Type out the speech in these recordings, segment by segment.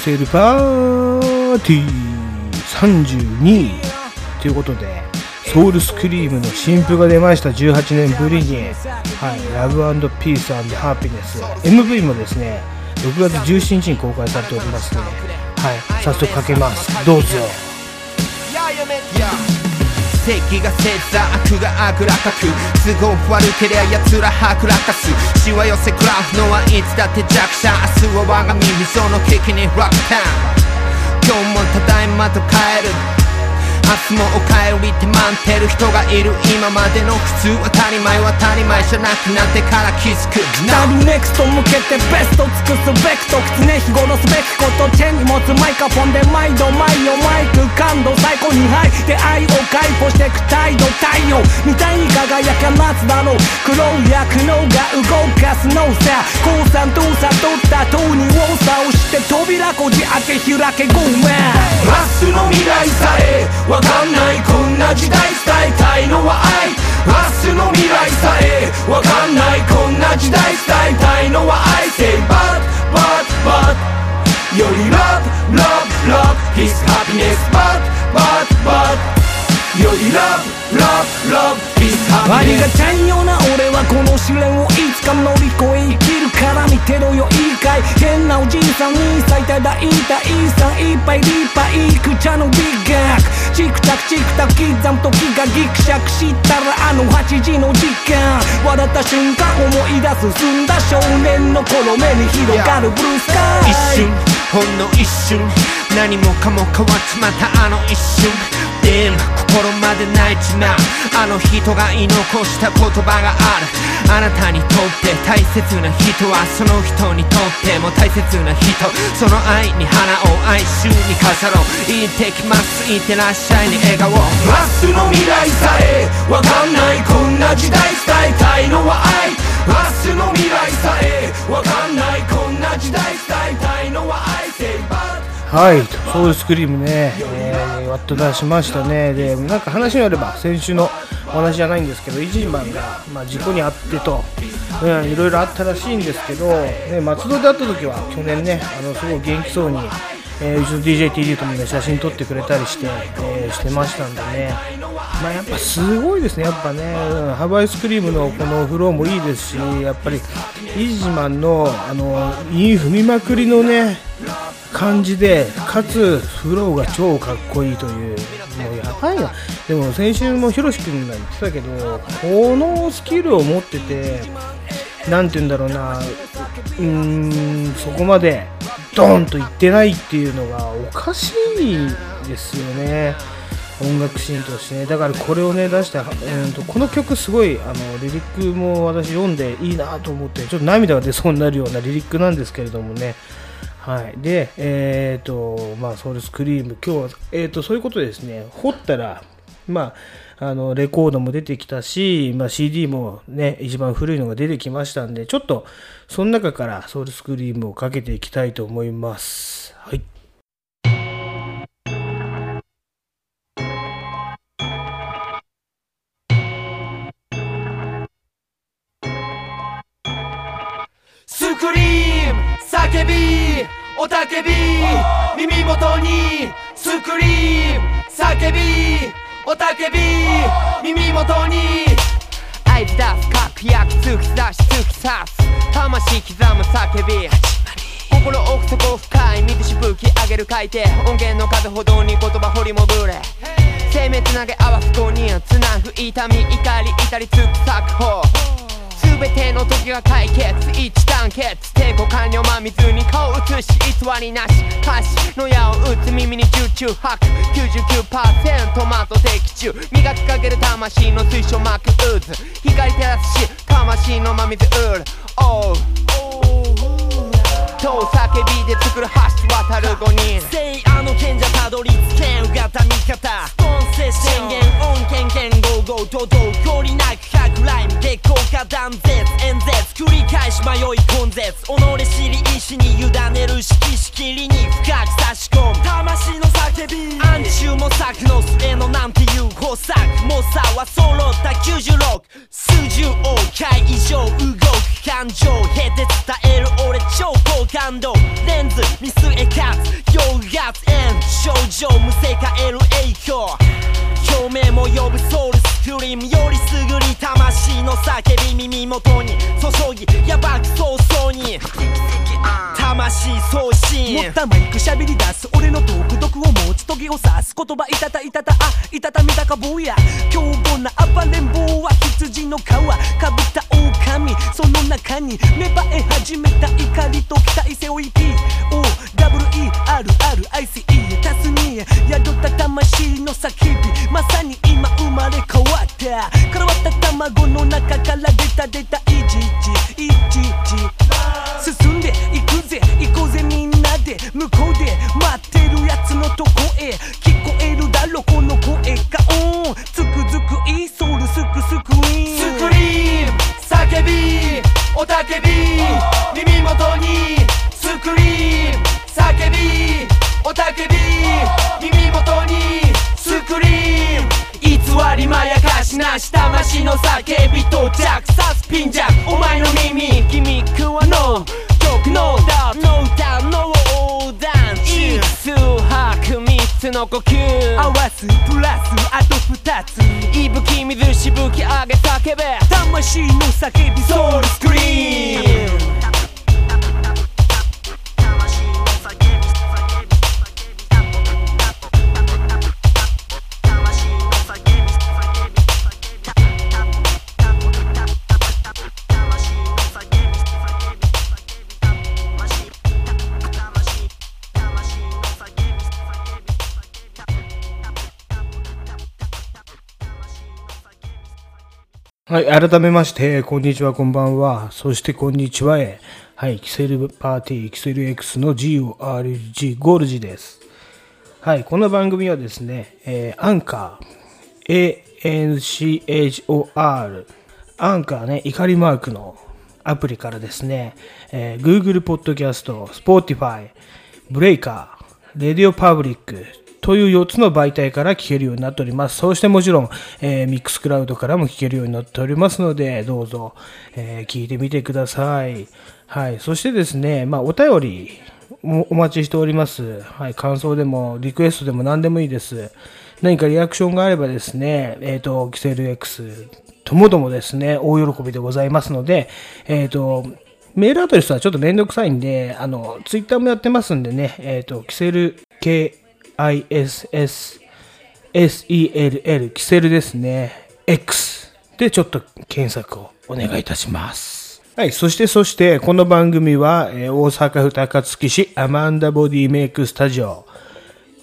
セルパーティー32ということでソウルスクリームの新譜が出ました。18年ぶりに、はい、ラブピースハピネス MV もですね6月17日に公開されておりますので、はい、早速かけます。どうぞ。正義が正座悪があぐらかく。都合悪けりゃ奴らはぐらかすしわ寄せ食らうのはいつだって弱者明日は我が身その危機にロックタン今日もただいまと帰る明日もお帰りって待ってる人がいる今までの普通当たり前は当たり前じゃなくなってから気づく。なるネクスト向けてベスト尽くすべくと常日頃すべきこと手に持つマイカフォンで毎度毎度マイク感動最高にハイ出会いを解放してく態度太陽みたいに輝かますだろう黒役のが動かすのさ降参と悟った塔にウォーサーをして扉こじ開け開けゴーマン明日の未来さえわかんないこんな時代伝えたいのは愛明日の未来さえわかんないこんな時代伝えたいのは愛 Say but but but より love love love Peace happiness but but but より love love love Peace happiness ありがたいような俺はこの試練をいつか乗り越え生きるから見てろよいいかい変なおじいさんに最多だいたいさんいっぱい立派いいくちゃの美学チクタクチクタク刻む時がギクシャクしたらあの8時の時間笑った瞬間思い出す澄んだ少年の頃目に広がるブルースカイ一瞬ほんの一瞬何もかも変わっちまったあの一瞬でも心まで泣いちまう。あの人が言い残した言葉がある。あなたにとって大切な人はその人にとっても大切な人。その愛に花を哀愁に飾ろう。行ってきます。行ってらっしゃいに笑顔。明日の未来さえわかんない。こんな時代伝えたいのは愛。明日の未来さえわかんない。こんな時代伝えたいのは愛。はいソウルスクリームね、えー、ワット出しましたね。でなんか話によれば先週のお話じゃないんですけどイジーマンが、まあ、事故に遭ってと、うん、いろいろあったらしいんですけど、ね、松戸で会った時は去年ねあのすごい元気そうに、えー、うちの DJTD ともね写真撮ってくれたりして、えー、してましたんでね。まあ、やっぱすごいですね、やっぱね、うん、ハワイスクリームのこのフローもいいですし、やっぱりイージマンのあのいい踏みまくりのね感じで、かつフローが超かっこいいという、もうやばいな、でも先週もひろし君が言ってたけど、このスキルを持ってて、なんて言うんだろうな、うーん、そこまでドーンと言ってないっていうのがおかしいですよね。音楽シーンとして。ねだからこれをね出した、えーと、この曲すごいあのリリックも私読んでいいなと思ってちょっと涙が出そうになるようなリリックなんですけれどもね。はい、で、えっ、ー、と、まあ、ソウルスクリーム、今日は、えっ、ー、と、そういうことですね、掘ったら、まあ、あの、レコードも出てきたし、まあ、CD もね、一番古いのが出てきましたんで、ちょっと、その中からソウルスクリームをかけていきたいと思います。スクリーム叫びおたけび耳元にスクリーム叫びおたけび耳元に。合図出す確約突き出し突き刺す。魂刻む叫び。心奥底深い水しぶき上げる海底音源の風ほどに言葉掘り潜れ。生命つなげ合わす5人つなぐ痛み怒り至りつく作法全ての時が解決一致団結抵抗完了真水に顔映し偽りなし。歌詞の矢を打つ耳に集中吐く。99%マト的中。磨きかける魂の水晶膜渦光照らすし。魂の真水ウール。Oh と叫びで作る橋渡る5人。聖夜の賢者たどり着けんうがた味方。ストーンセ宣言音剣剣合合堂々距離なく100ライム月光化断絶演説繰り返し迷い根絶。己知り意志に委ねる式しきりに深く差し込む。魂の叫び暗中模索の末のなんていう方策猛者は揃った96数十億回以上動く感情。経て伝える俺超高感動レンズ見据えかつ陽圧円症状むせかえる影響表面も呼ぶソウルスクリームよりすぐり魂の叫び耳元に注ぎやばく早々に。魂送信。持ったマイク喋り出す俺のトーク毒を持ちトゲを刺す言葉いたたいたたあいたたみたか坊や。凶暴な暴れん坊は羊の皮。かぶった狼。その中に芽生え始めた怒りと期待背負い POWERRICE タスに宿った魂の叫びまさに今生まれ変わった。からわった卵の中から出た出たいちいちいちいち進んでいくぜ行こうぜみんなで向こうで待ってるやつのとこへ。し魂の叫び到着サスピンジャックお前の耳ギミックはノー曲ノーダウノーダウンノー横断息数吐く三つの呼吸。合わすプラスあと二つ。息吹水しぶき上げ叫べ。魂の叫びソウルスクリーン。はい、改めまして、こんにちは、こんばんは。そして、こんにちは。はい、 kisssell party、kisssell X の GORG、ゴールジです。はい、この番組はですね、えーアンカー、ANCHOR、アンカーね、怒りマークのアプリからですね、えー Google Podcast、Spotify、 Breaker、RadioPublic という4つの媒体から聞けるようになっております。そしてもちろん、えーミックスクラウドからも聞けるようになっておりますので、どうぞ、えー聞いてみてください。はい。そしてですね、まあ、お便りもお待ちしております。はい。感想でも、リクエストでも何でもいいです。何かリアクションがあればですね、えっ、と、キセル X ともどもですね、大喜びでございますので、えっ、と、メールアドレスはちょっとめんどくさいんで、あの、ツイッターもやってますんでね、えっ、と、キセル ISS、SELL、キセルですね、X でちょっと検索をお願いいたします。はい、そしてそして、この番組は、えー大阪府高槻市アマンダボディメイクスタジオ、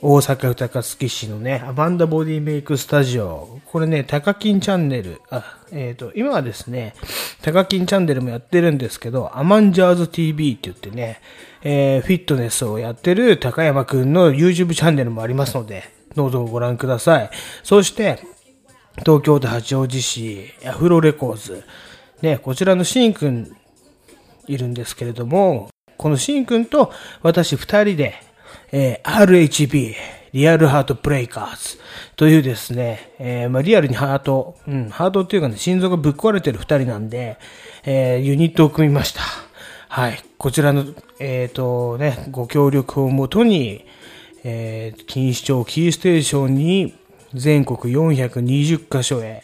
大阪府高槻市のね、アマンダボディメイクスタジオ。これね、タカキンチャンネル。あ、えっ、と、今はですね、タカキンチャンネルもやってるんですけど、アマンジャーズ TV って言ってね、えーフィットネスをやってる高山くんの YouTube チャンネルもありますので、どうぞご覧ください。そして、東京都八王子市アフロレコーズ。ね、こちらのシーンくんいるんですけれども、このシーンくんと私二人で、えー RHB、リアルハートブレイカーズというですね、えーまあ、リアルにハート、うん、ハートっていうかね、心臓がぶっ壊れてる二人なんで、えーユニットを組みました。はい。こちらの、えっ、とね、ご協力をもとに、えー、錦糸町キーステーションに全国420カ所へ、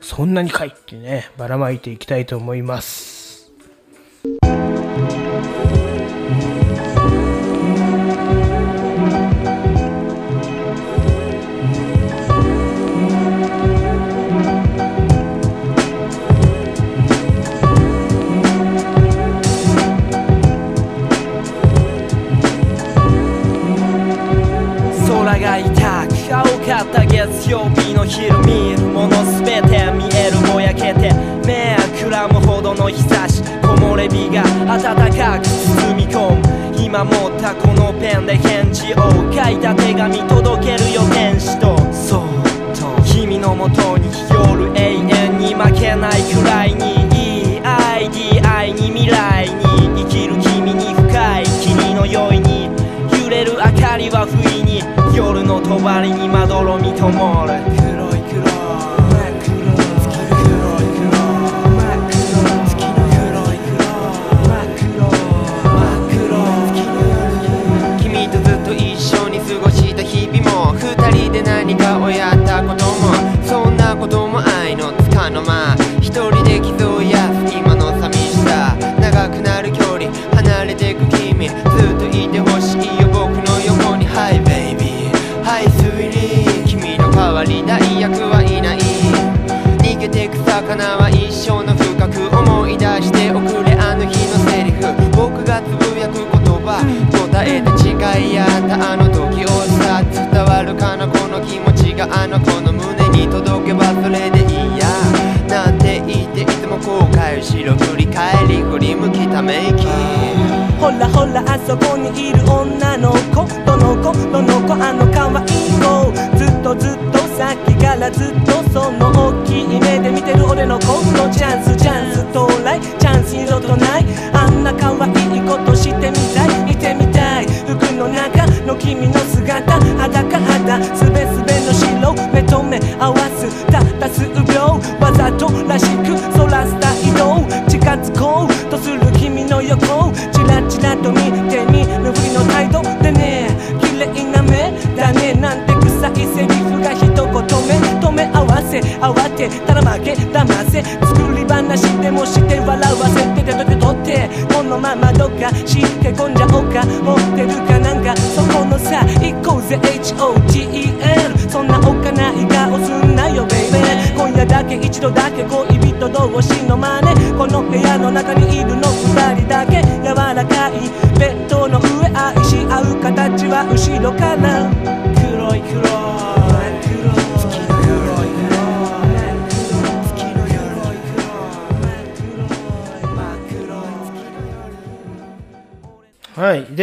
そんなにかいってね、ばらまいていきたいと思います。曜日の昼見るものすべて見えるぼやけて目くらむほどの日差し木漏れ日が暖かく包み込む今持ったこのペンで返事を書いた手紙届けるよ天使とそっと君のもとに夜永遠に負けないくらいにとばりにまどろみともる黒い黒い月の黒い黒い月の黒い黒い君とずっと一緒に過ごした日々も二人で何かをやったこともそんなことも愛のつかの間魚は一生の深く思い出しておくれあの日のセリフ僕がつぶやく言葉答えて違い合ったあの時をさ伝わるかなこの気持ちがあの子の胸に届けばそれでいいやなんて言っていつも後悔後ろ振り返り振り向きため息ほらほらあそこにいる女の子どの子どの子あの可愛い子ずっとずっとさっきからずっとその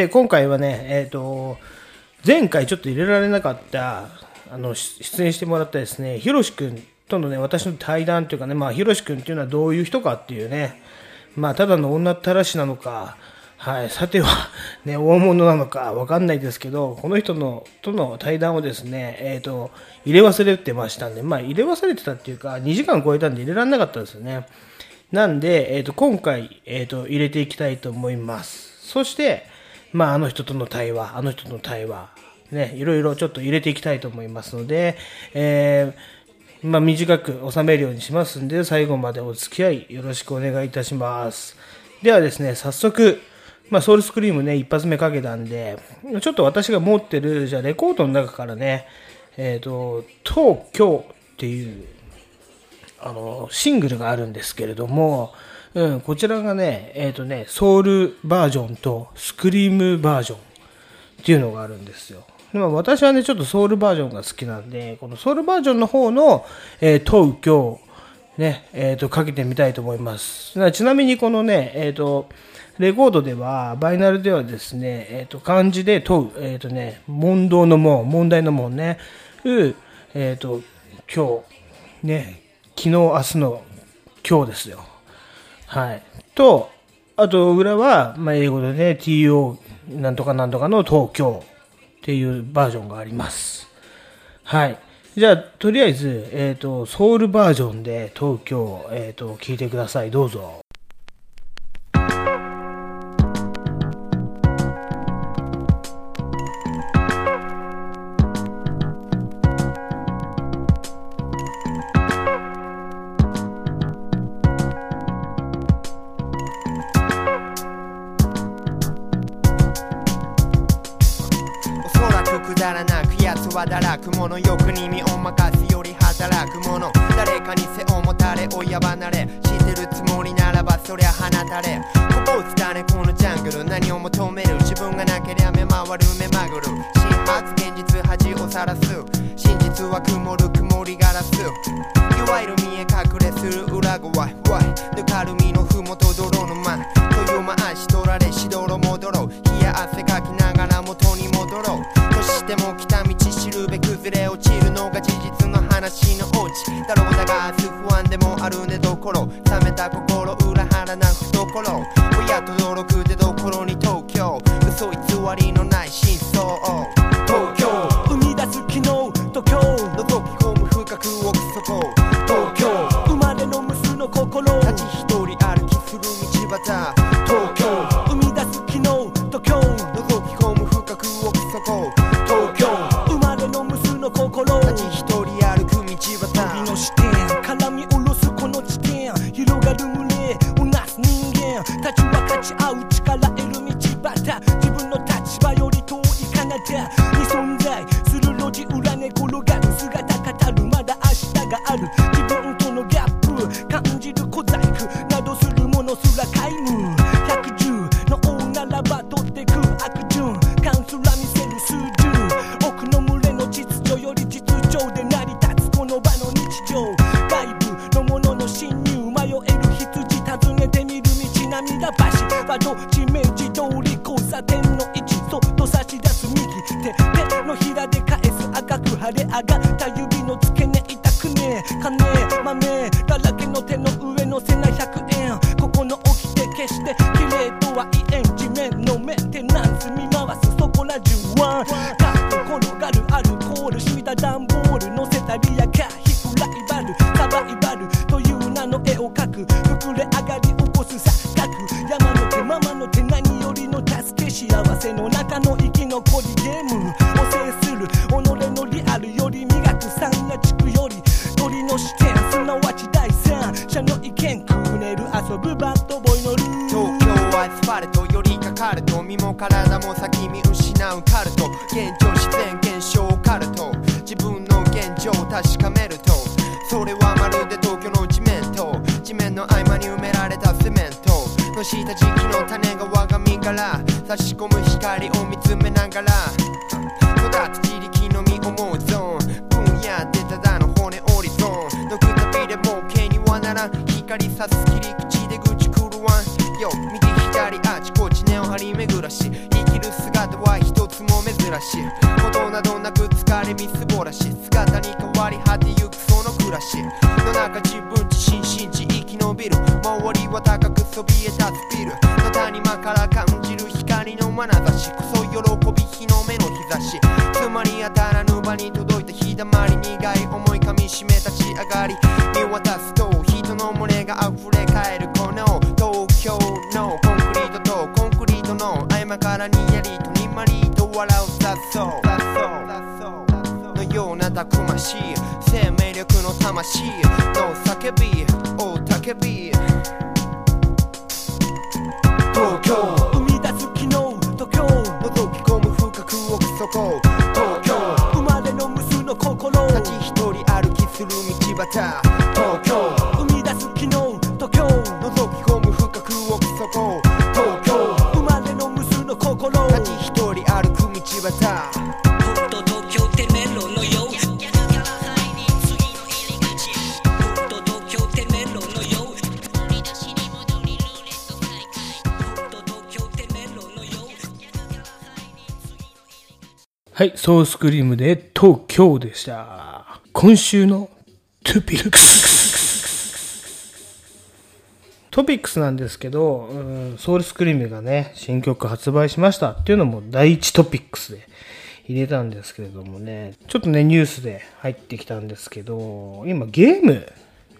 で、今回はね、えっ、と、前回ちょっと入れられなかった、あの、出演してもらったですね、ひろしくんとのね、私の対談というかね、まあ、ひろしくんっていうのはどういう人かっていうね、まあ、ただの女ったらしなのか、はい、さては、ね、大物なのかわかんないですけど、この人の、との対談をですね、えっ、と、入れ忘れてましたんで、まあ、入れ忘れてたっていうか、2時間超えたんで入れられなかったですよね。なんで、えっ、と、今回、えっ、と、入れていきたいと思います。そして、まあ、あの人との対話、あの人との対話、ね、いろいろちょっと入れていきたいと思いますので、えーまあ、短く収めるようにしますんで、最後までお付き合いよろしくお願いいたします。ではですね、早速、まあ、ソウルスクリームね、一発目かけたんで、ちょっと私が持ってる、じゃレコードの中からね、えっ、と、東京っていう、あの、シングルがあるんですけれども、うん、こちらがね、えっ、とね、ソウルバージョンとスクリームバージョンっていうのがあるんですよ。でも私はね、ちょっとソウルバージョンが好きなんで、このソウルバージョンの方の、えー東京、ね、えっ、と、かけてみたいと思います。ちなみにこのね、えっ、と、レコードでは、バイナルではですね、えっ、と、漢字で問う、えっ、とね、問答の問、問題の問ね、う、えっ、と、今日、ね、昨日、明日の今日ですよ。はい。と、あと裏は、まあ、英語でね、TO なんとかなんとかの東京っていうバージョンがあります。はい。じゃあ、とりあえず、えっ、と、ソウルバージョンで東京、えっ、と、聞いてください。どうぞ。そりゃ放たれここだねこのジャングル。何を求める？自分がなけりゃ目回る目まぐる。真発現実恥をさらす。真実は曇る。りガラス。いわゆる見え隠れする裏側わい。ぬかるみのふもと泥の前という回し取られしどろ戻ろう。冷や汗かきながら元に戻ろう。としても来た道知るべ崩れ落ちるのが事実の話のオチ。だろうだが明日不安でもあるねどころ。冷めた心裏腹な懐親と驚く出どころに東京。嘘偽りのない真はい、 SOUL SCREAM で東京でした。今週の topics。トピックスなんですけど、うん SOUL SCREAM がね、新曲発売しましたっていうのも第一トピックスで入れたんですけれどもね、ちょっとね、ニュースで入ってきたんですけど、今ゲーム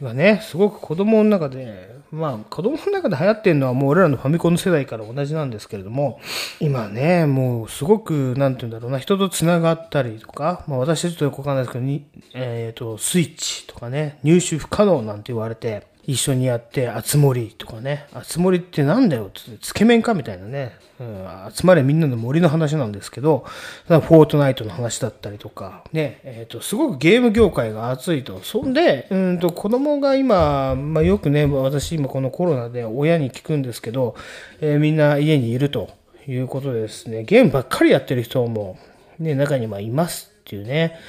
がね、すごく子供の中で、まあ子供の中で流行ってるのはもう俺らのファミコンの世代から同じなんですけれども、今ね、もうすごく、なんて言うんだろうな、人と繋がったりとか、まあ私はちょっとよくわかんないですけど、にえっ、と、スイッチとかね、入手不可能なんて言われて、一緒にやって、あつ森とかね、あつ森ってなんだよって、つけ麺かみたいなね、うん、集まれみんなの森の話なんですけど、フォートナイトの話だったりとか、ね、えっ、と、すごくゲーム業界が熱いと。そんで、うんと、子供が今、まあよくね、私今このコロナで親に聞くんですけど、えーみんな家にいると。いうことでですね、ゲームばっかりやってる人も、ね、中にはいますっていうね。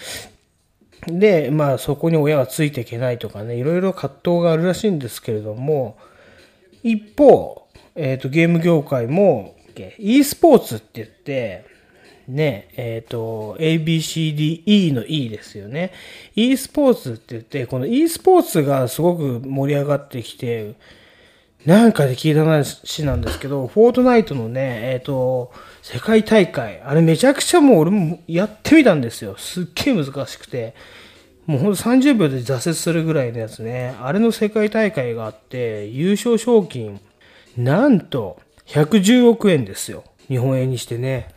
で、まあそこに親がついていけないとかね、いろいろ葛藤があるらしいんですけれども、一方、えっ、と、ゲーム業界も、e スポーツって言って、ね、えっ、と、ABCDE の E ですよね。e スポーツって言って、この e スポーツがすごく盛り上がってきて、なんかで聞いた話なんですけど、フォートナイトのね、えっ、と、世界大会、あれめちゃくちゃもう俺もやってみたんですよ。すっげえ難しくて。もうほんと30秒で挫折するぐらいのやつね。あれの世界大会があって、優勝賞金、なんと、110億円ですよ。日本円にしてね。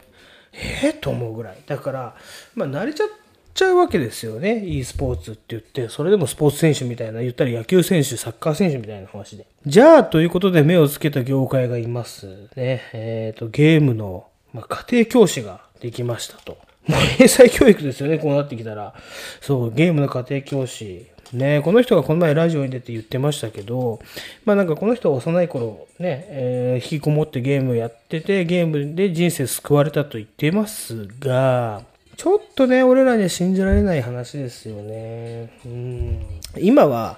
えー、と思うぐらい。だから、まあ慣れちゃっちゃうわけですよね。e スポーツって言って、それでもスポーツ選手みたいな、言ったら野球選手、サッカー選手みたいな話で。じゃあ、ということで目をつけた業界がいますね。えっ、と、ゲームの、まあ、家庭教師ができましたと。も う英才教育ですよね、こうなってきたら。そう、ゲームの家庭教師。ね、この人がこの前ラジオに出て言ってましたけど、まあなんかこの人は幼い頃ね、えー引きこもってゲームやってて、ゲームで人生救われたと言ってますが、ちょっとね、俺らには信じられない話ですよね。うん。今は、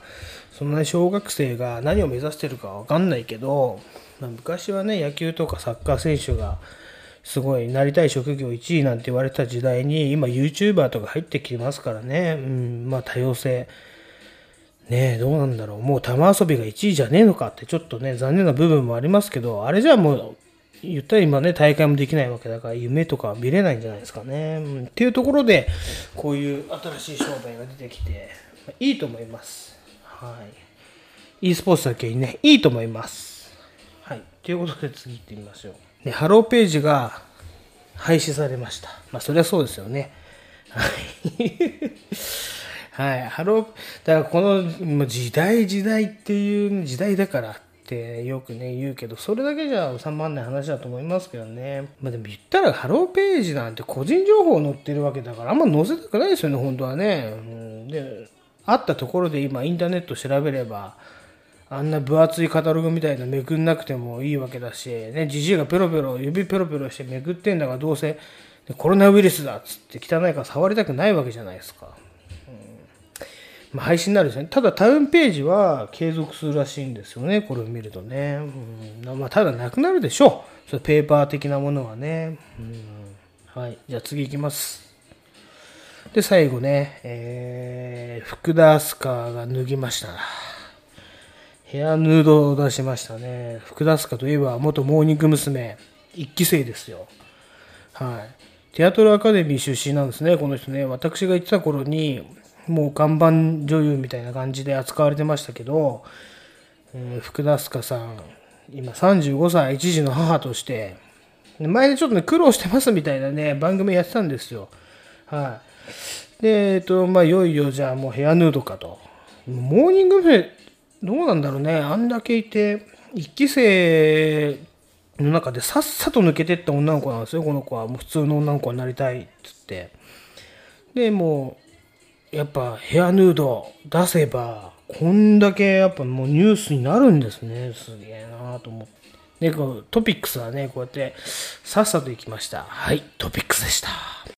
そんなに小学生が何を目指してるかわかんないけど、まあ、昔はね、野球とかサッカー選手がすごいなりたい職業1位なんて言われた時代に、今 YouTuber とか入ってきてますからね。うん、まあ多様性。ねえ、どうなんだろう。もう玉遊びが1位じゃねえのかってちょっとね、残念な部分もありますけど、あれじゃあもう、言ったら今ね、大会もできないわけだから、夢とか見れないんじゃないですかね。うん、っていうところで、こういう新しい商売が出てきて、まあいいと思います。はい。e スポーツだけにね、いいと思います。はい。ということで次行ってみましょう。ね、ハローページが廃止されました。まあ、そりゃそうですよね。はい。はい。ハロー、だからこの時代時代っていう時代だからってよくね言うけど、それだけじゃ収まらない話だと思いますけどね。まあでも言ったらハローページなんて個人情報載ってるわけだから、あんま載せたくないですよね、本当はね。うん、で、あったところで今インターネット調べれば、あんな分厚いカタログみたいなめくんなくてもいいわけだし、ね、じじいがペロペロ、指ペロペロしてめくってんだからどうせコロナウイルスだっつって汚いから触りたくないわけじゃないですか。うんまあ、配信になるんですね。ただタウンページは継続するらしいんですよね。これを見るとね。うん、まあ、ただなくなるでしょう。それペーパー的なものはね。うん、はい。じゃあ次行きます。で、最後ね、えー、福田明日香が脱ぎました。ヘアヌードを出しましたね。福田明日香といえば元モーニング娘。一期生ですよ。はい。テアトルアカデミー出身なんですね、この人ね。私が行ってた頃に、もう看板女優みたいな感じで扱われてましたけど、えー福田明日香さん、今35歳、一児の母として、前でちょっとね、苦労してますみたいなね、番組やってたんですよ。はい。で、えっと、まあ、いよいよじゃあもうヘアヌードかと。モーニング娘。どうなんだろうね。あんだけいて、一期生の中でさっさと抜けてった女の子なんですよ、この子は。もう普通の女の子になりたいっつって。で、もう、やっぱヘアヌード出せば、こんだけやっぱもうニュースになるんですね。すげえなと思って。で、こうトピックスはね、こうやってさっさと行きました。はい、トピックスでした。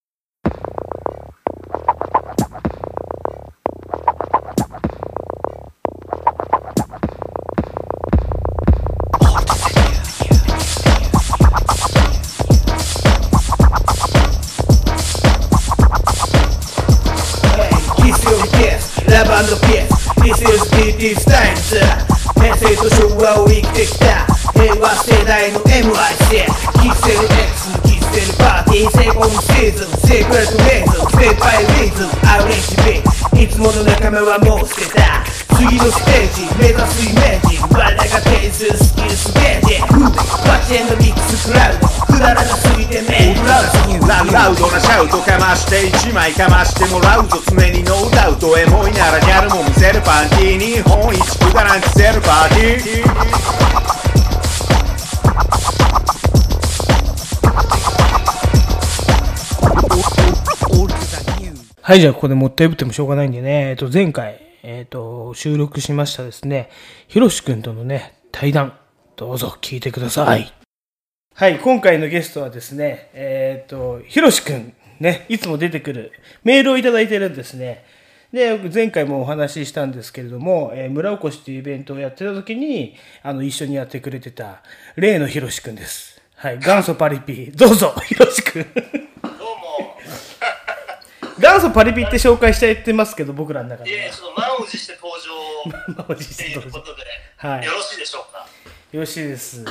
ンドピース This is TT Styles 平成と昭和を生きてきた。平和世代の MIC キッセル X キッセルパーティーセコンシーズンセークレットレイズンステップバイリズム RHB いつもの仲間はもう捨てた。次のステージ目指すイメージ我らが提出スキルスゲージバチェンのミックスクラウドくだらなすぎてメインラウドララウドなシャウトかまして一枚かましてもらうぞ常にノーダウトエモいならギャルも見せるパンティー日本一くだらんくせるパーティーはい、じゃあここでもったいぶってもしょうがないんでね、えっと、前回、えっと、収録しましたですね、ひろしくんとのね、対談、どうぞ聞いてください。はい、今回のゲストはですね、えっと、ひろしくん、ね、いつも出てくるメールをいただいてるんですね。で、前回もお話ししたんですけれども、えー村おこしっていうイベントをやってた時に、あの、一緒にやってくれてた、例のひろしくんです。はい、元祖パリピ、どうぞ、ひろしくん。元祖パリピって紹介してやってますけど、僕らの中では。いえ、ちょっと満を持して登場満を持しして登場ることで、はいよろしいでしょうか？よろしいです。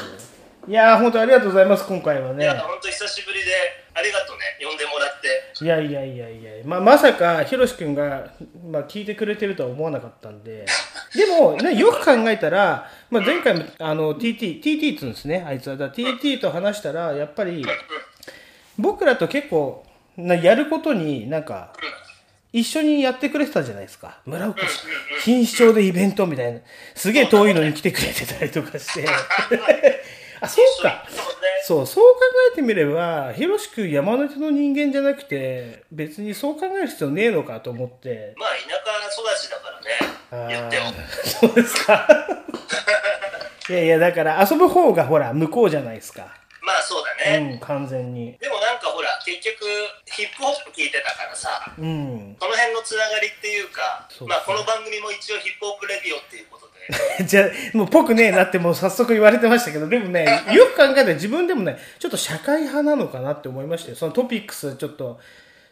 いやー、本当ありがとうございます、今回はね。いや、本当久しぶりで、ありがとうね、呼んでもらって。いやいやいやいや、まあ、まさか、ひろしくんが、まあ、聞いてくれてるとは思わなかったんで、でも、ね、よく考えたら、まあ、前回も、あの、TT、TT って言うんですね、あいつは。だ TT と話したら、やっぱり、僕らと結構、なやることになんか、一緒にやってくれてたじゃないですか。村おこし、錦糸町でイベントみたいな。すげえ遠いのに来てくれてたりとかして。あ、そうか。そうね。そう、考えてみれば、ひろしくん山の手の人間じゃなくて、別にそう考える必要ねえのかと思って。まあ、田舎育ちだからね、言っても。そうですか。いやいや、だから遊ぶ方がほら、向こうじゃないですか。まあ、そうだね。うん、完全に。でもなんかほら、結局ヒップホップ聞いてたからさうん。この辺のつながりっていうかまあこの番組も一応ヒップホップレディオっていうことで じゃあ、もうぽくねえなってもう早速言われてましたけど、でもね、よく考えたら自分でもね、ちょっと社会派なのかなって思いましたよ。そのトピックスちょっと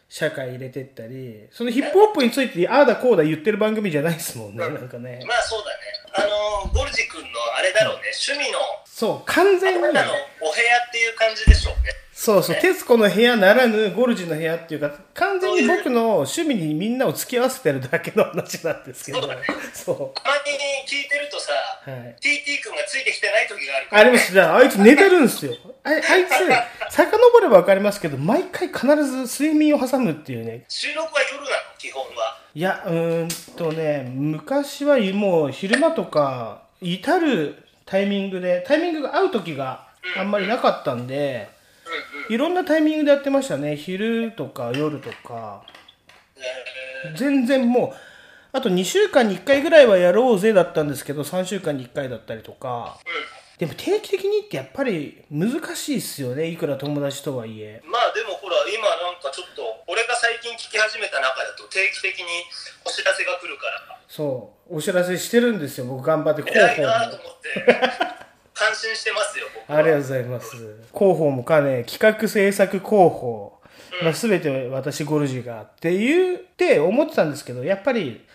社会入れてったり、そのヒップホップについてああだこうだ言ってる番組じゃないですもんね、なんかね。まあそうだねあのゴルジ君のあれだろうね趣味のそう、完全にお部屋っていう感じでしょうねそうそう、徹子の部屋ならぬゴルジの部屋っていうか、完全に僕の趣味にみんなを付き合わせてるだけの話なんですけど、そうだねそたまに聞いてるとさ、う。はい。TT 君がついてきてない時があるから、あります。じゃあ、あいつ寝てるんですよ。あ あいつ、遡ればわかりますけど、毎回必ず睡眠を挟むっていうね。収録は夜なの？基本はいや、うーんとね、昔はもう昼間とか、至るタイミングで、タイミングが合う時があんまりなかったんで、いろんなタイミングでやってましたね。昼とか夜とか。全然もう、あと2週間に1回ぐらいはやろうぜだったんですけど、3週間に1回だったりとか。でも定期的にってやっぱり難しいっすよね。いくら友達とはいえ。まあでもほら今なんかちょっと俺が最近聞き始めた中だと定期的にお知らせが来るからそう。お知らせしてるんですよ。僕頑張って広報もなと。思って感心してますよ僕はありがとうございます。広報もかね、企画制作広報、まあ、全て私ゴルジがって言って思ってたんですけど、やっぱり、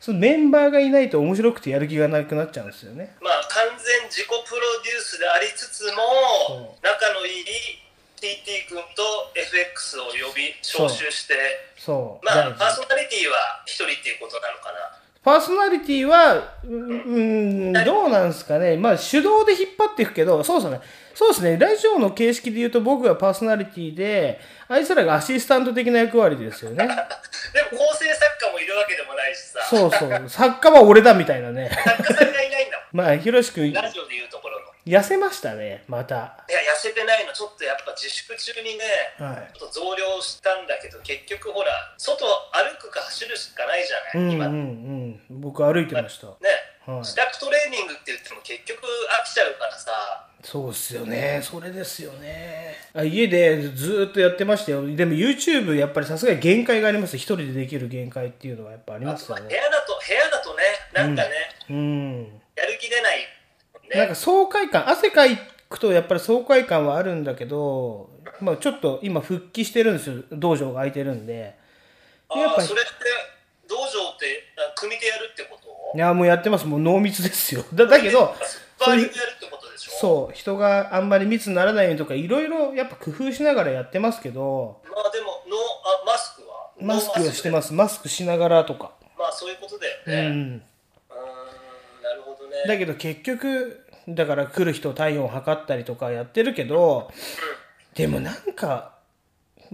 そのメンバーがいないと面白くてやる気がなくなっちゃうんですよね。まあ完全自己プロデュースでありつつそも仲のいい TT 君と FX を呼び招集してそう。まあパーソナリティは一人っていうことなのかな？パーソナリティは、ううん、どうなんですかね。まあ、手動で引っ張っていくけど、そうですね。そうですね。ラジオの形式で言うと僕がパーソナリティで、あいつらがアシスタント的な役割ですよね。でも構成作家もいるわけでもないしさそうそう。作家は俺だみたいなね。作家さんがいないんだも まあ、ひろしくん、んラジオでいうところの痩せましたね、また。いや痩せてないのちょっとやっぱ自粛中にねはい。ちょっと増量したんだけど結局ほら外歩くか走るしかないじゃない、今うんうんうん。僕歩いてました。ね、はい自宅トレーニングって言っても結局飽きちゃうからさそうっすよね。それですよね。あ家でずーっとやってましたよ。でも YouTube やっぱりさすがに限界があります。一人でできる限界っていうのはやっぱありますよね。部屋だと部屋だとねなんかね、うん。やる気出ない、ね、なんか爽快感、汗かくとやっぱり爽快感はあるんだけど、まあちょっと今復帰してるんですよ。道場が空いてるんで。あやっぱそれって道場ってあ組手やるってこと？いや、もうやってます。もう濃密ですよ。だだけど、ーリングやるってことでしょ？そう、人があんまり密にならないようにとか、いろいろやっぱ工夫しながらやってますけど、まあでもノーあマスクは？マスクはしてすます。マスクしながらとか。まあそういうことだようねん。うーんなるほどねだけど結局、だから来る人体温測ったりとかやってるけど、でもなんか、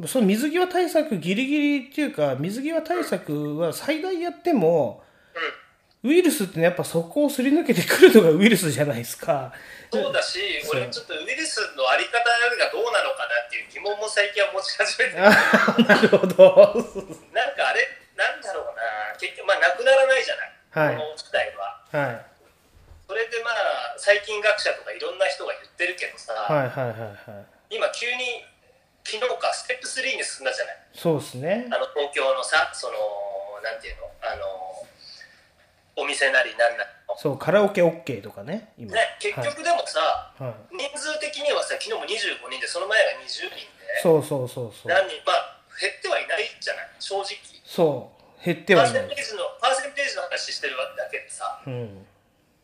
その水際対策ギリギリっていうか、水際対策は最大やっても、ウイルスってねやっぱそこをすり抜けてくるのがウイルスじゃないですか。そうだし、俺ちょっとウイルスのあり方がどうなのかなっていう疑問も最近は持ち始めて、あなんかなるほど。あれ、なんだろうな、結局、まあ、なくならないじゃない、はいこの事態は。はい。それでまあ、細菌学者とかいろんな人が言ってるけどさ、はいはいはいはい。今、急に昨日か、ステップ3に進んだじゃない、そうですね。あの東京のさ、その、なんていうの、あのお店なりなんなりの。そう、カラオケ OK とかね、今。ね、結局でもさ、はい。はい人数的にはさ、昨日も25人で、その前が20人で、そうそうそうそう。何人、まあ、減ってはいないじゃない、正直。そう。減ってパはいないーセンテージのパーセンテージの話してるだけでさ、うん。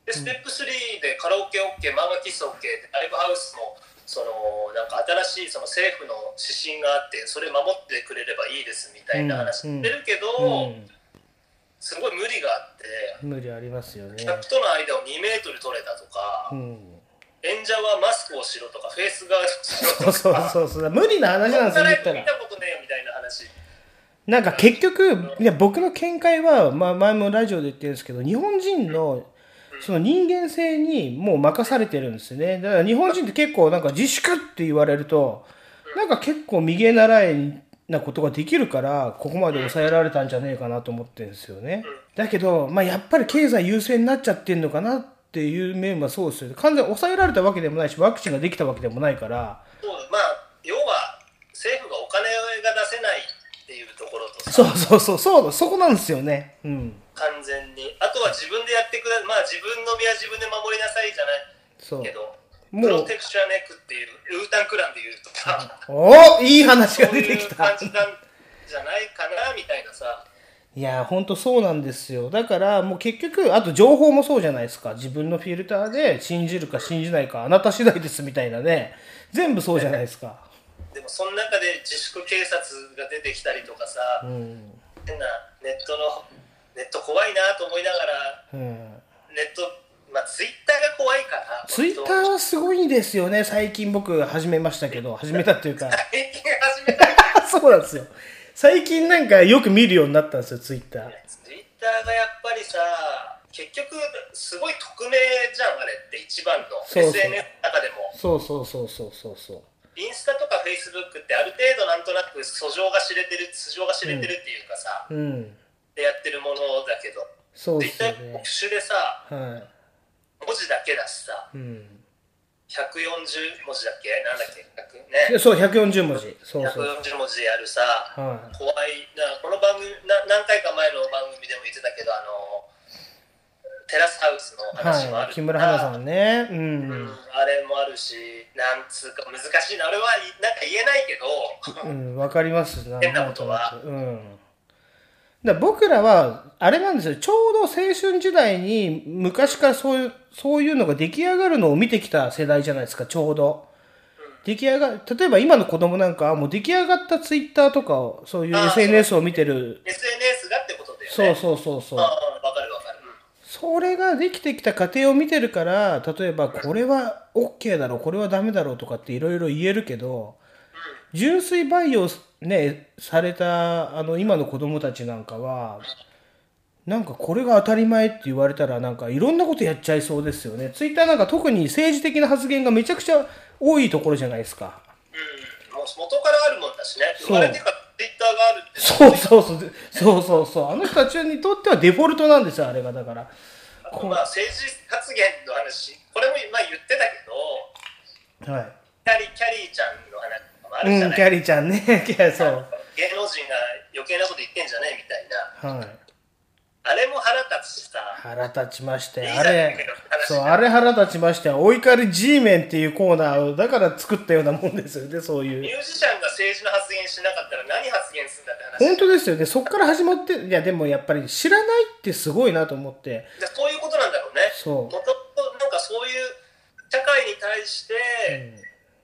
でステップ3でカラオケ OK、漫画喫茶 OK で、ライブハウスもそのなんか新しいその政府の指針があって、それ守ってくれればいいですみたいな話してるけど、うん。すごい無理があって、無理ありますよね。客との間を2メートル取れたとか、うん。演者はマスクをしろとか、フェイスガードしろとか、そうそうそう。無理な話なんですよ、見たことねえよみたいな話。なんか結局、いや僕の見解は、まあ、前もラジオで言ってるんですけど、日本人のその人間性にもう任されてるんですよね。だから日本人って結構なんか自粛って言われると、なんか結構右へ習いなことができるから、ここまで抑えられたんじゃねえかなと思ってるんですよね。だけど、まあやっぱり経済優先になっちゃってんのかなっていう面はそうですよね。完全に抑えられたわけでもないし、ワクチンができたわけでもないから、まあ、要は政府がお金が出せないっていうところとさ。そうそうそうそうそこなんですよね。うん完全に。あとは自分でやってくだまあ自分の身は自分で守りなさいじゃないそう。けどプロテクションネックっていうウータンクランで言うとさ。おいい話がそういう出てきた感じなんじゃないかなみたいなさ。いや本当そうなんですよ。だからもう結局あと情報もそうじゃないですか。自分のフィルターで信じるか信じないかあなた次第ですみたいなね。全部そうじゃないですか。でもその中で自粛警察が出てきたりとかさ、うん。変なネットのネット怖いなと思いながらうん。ネットまあツイッターが怖いからツイッターはすごいんですよね。最近僕始めましたけど 始めたっていうか。最近始めた。そうなんですよ。最近なんかよく見るようになったんですよツイッター。ツイッターがやっぱりさ結局すごい匿名じゃんあれって一番の。そうそう。SNS の中でも。そうそうそうそうそうそう。インスタとかフェイスブックってある程度なんとなく素性が知れてる素性が知れてるっていうかさ、うんでやってるものだけど。そうですよね。特殊でさは文字だけだしさいうん。140文字だっけ？なんだっけ？100ね。でそう140文字。そうそう。140文字でやるさはい。怖い。なこの番組な何回か前の番組でも言ってたけどあのテラスハウスの話もあるはい。木村花さんね。ううん。ん、あれもあるしなんつうか難しいな。俺はなんか言えないけど。うん、わかります。な 変なことは。うんだから僕らはあれなんですよ。ちょうど青春時代に昔からそういうそういうのが出来上がるのを見てきた世代じゃないですかちょうど。出来上が例えば今の子供なんかはもう出来上がったツイッターとかをそういう SNS を見てる。SNS がってことだよね。そうそうそうそう。わかるわかる、うん。それができてきた過程を見てるから例えばこれは OK だろうこれはダメだろうとかっていろいろ言えるけど純粋培養ねされたあの今の子供たちなんかはなんかこれが当たり前って言われたらなんかいろんなことやっちゃいそうですよね。ツイッターなんか特に政治的な発言がめちゃくちゃ多いところじゃないですか。うん、もう元からあるもんだしね。そう。生まれてからツイッターがあるってそうそうそう。そうそうそう。あの人たちにとってはデフォルトなんですよあれが。だから。こうまあ政治発言の話。これもまあ言ってたけどはい。キャリキャリーちゃんの話もあるじうんゃない、キャリーちゃんね。そう。芸能人が余計なこと言ってんじゃねえみたいな。はい。あれも腹立つしさ。腹立ちましたよいいあれそうあれ腹立ちましたよお怒り G メンっていうコーナーをだから作ったようなもんですよねそういう。ミュージシャンが政治の発言しなかったら何発言するんだって話。本当ですよね。そっから始まっていやでもやっぱり知らないってすごいなと思って。でそういうことなんだろうね。そう。もともとなんかそういう社会に対して、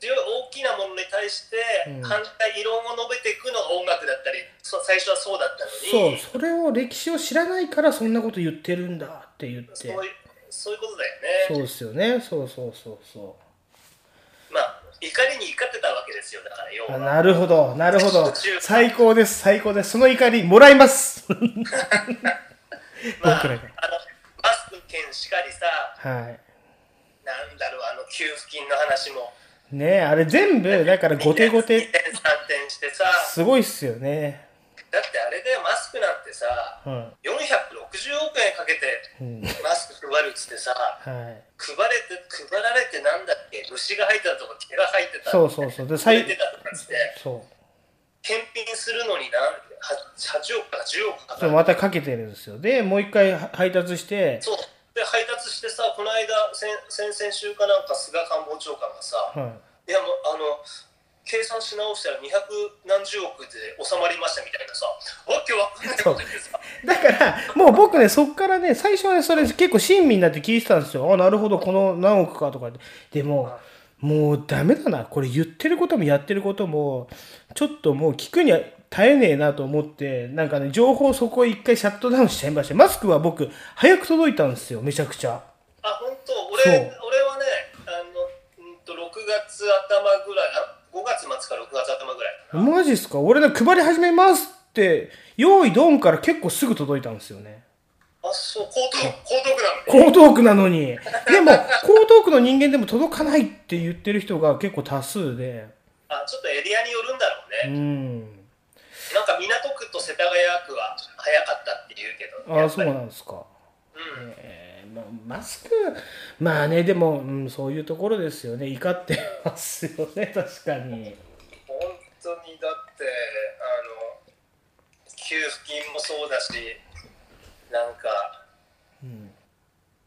強い大きなものに対してうん。反対異論を述べていくのが音楽だったりそ最初はそうだったそうのに。それを歴史を知らないからそんなこと言ってるんだって言って。そういうそういうことだそうよねですよね。そうそうそうそまあ怒りに怒ってたわけですよだから要は。なるほど。なるほど。最高です。最高です。その怒りもらいます。まあ、あのマスク券しかりさはい。なんだろうあの給付金の話もねあれ全部だから後手後2手点3点してさ。すごいっすよね。だってあれでマスクなんてさうん460億円かけてうん。マスク配るっつってさはい。配れて配られてなんだっけ？虫が入ったとか毛が入ってた。そうそうそう。でってたとかっつってそう。検品するのにな 8, 8億か10億かかる。そうまたかけてるんですよ。でもう一回配達してそうで配達してさこの間先先々週かなんか菅官房長官がさ、はいいやもうあの計算し直したら200何十億で収まりましたみたいなさわけわかんないこと言ってさだから、もう僕ね、そっからね、最初はね、それ結構親身になって聞いてたんですよ。あ、なるほど、この何億かとかって。でも、もうダメだな。これ言ってることもやってることも、ちょっともう聞くには耐えねえなと思って、なんかね、情報そこ一回シャットダウンしちゃいました。マスクは僕、早く届いたんですよ、めちゃくちゃ。あ本当？俺俺はねあのうんと6月頭ぐらいあ5月末から6月頭ぐらいマジっすか？俺ね、配り始めますって、用意ドンから結構すぐ届いたんですよね。あそう江東江東区なの？に江東区なのに。でも、江東区の人間でも届かないって言ってる人が結構多数で。あちょっとエリアによるんだろううね、ん。なんか港区と世田谷区は早かったって言うけどああ、そうなんですか。うんえーまマスク、まあね、でも、うん、そういうところですよね。怒ってますよね、確かに。本当にだっってあの給付金もそうだしなんか、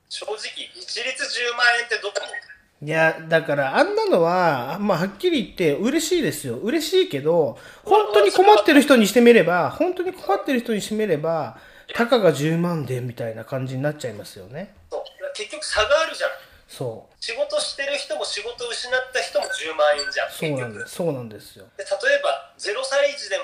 正直一律10万円ってどう思う？いや、だから、あんなのは、まあ、はっきり言って、嬉しいですよ。嬉しいけど、本当に困ってる人にしてみれば、本当に困ってる人にしてみれば、たかが10万で、みたいな感じになっちゃいますよね。そう結局差があるじゃんそう。仕事してる人も仕事を失った人も10万円じゃんそうなんです。そうなんですよ。で例えば0歳児でも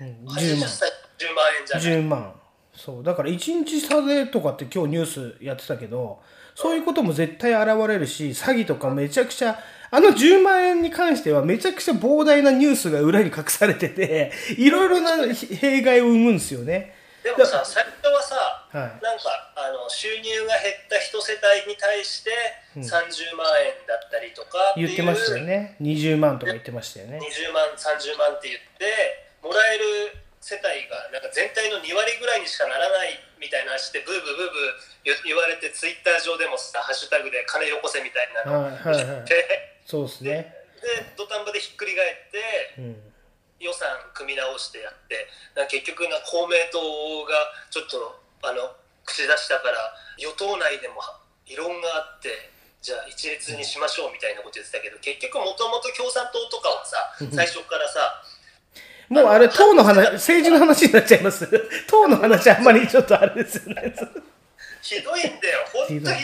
うん80 10万。歳10万円じゃない？10万。そう。だから、1日差でとかって今日ニュースやってたけど、そういうことも絶対現れるし、詐欺とかめちゃくちゃ、あの10万円に関してはめちゃくちゃ膨大なニュースが裏に隠されてて、いろいろな弊害を生むんですよね。でもさ最初はさ、はいなんかあの収入が減った一世帯に対して30万円だったりとかう言ってましたよね。20万とか言ってましたよね。20万30万って言ってもらえる世帯がなんか全体の2割ぐらいにしかならないみたいな話でブーブーブーブー言言われてツイッター上でもさハッシュタグで金よこせみたいなのはいはいはいで そうですね。で土壇場でひっくり返ってうん。予算組み直してやって結局な公明党がちょっとあの口出したから与党内でも異論があってじゃあ一律にしましょうみたいなこと言ってたけど結局もともと共産党とかはさ最初からさもうあれ、党の話、政治の話になっちゃいます。党の話あんまりちょっとあれですよね。ひどいんだよ本当ひどい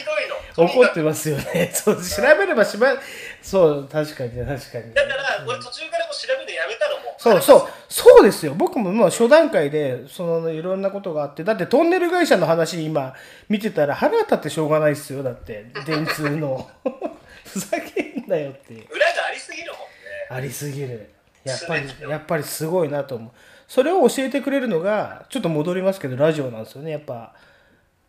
の怒ってますよね。そう、調べればしば、そう、確かに確かに。だから俺途中からもう調べるのやめたのもそうそう、そうですよ。僕ももう初段階で、そのいろんなことがあって、だってトンネル会社の話今見てたら腹立ってしょうがないですよ。だって、電通の。ふざけんなよっていう。裏がありすぎるもんねありすぎる。やっぱり、やっぱりすごいなと思う。それを教えてくれるのが、ちょっと戻りますけど、ラジオなんですよね。やっぱ、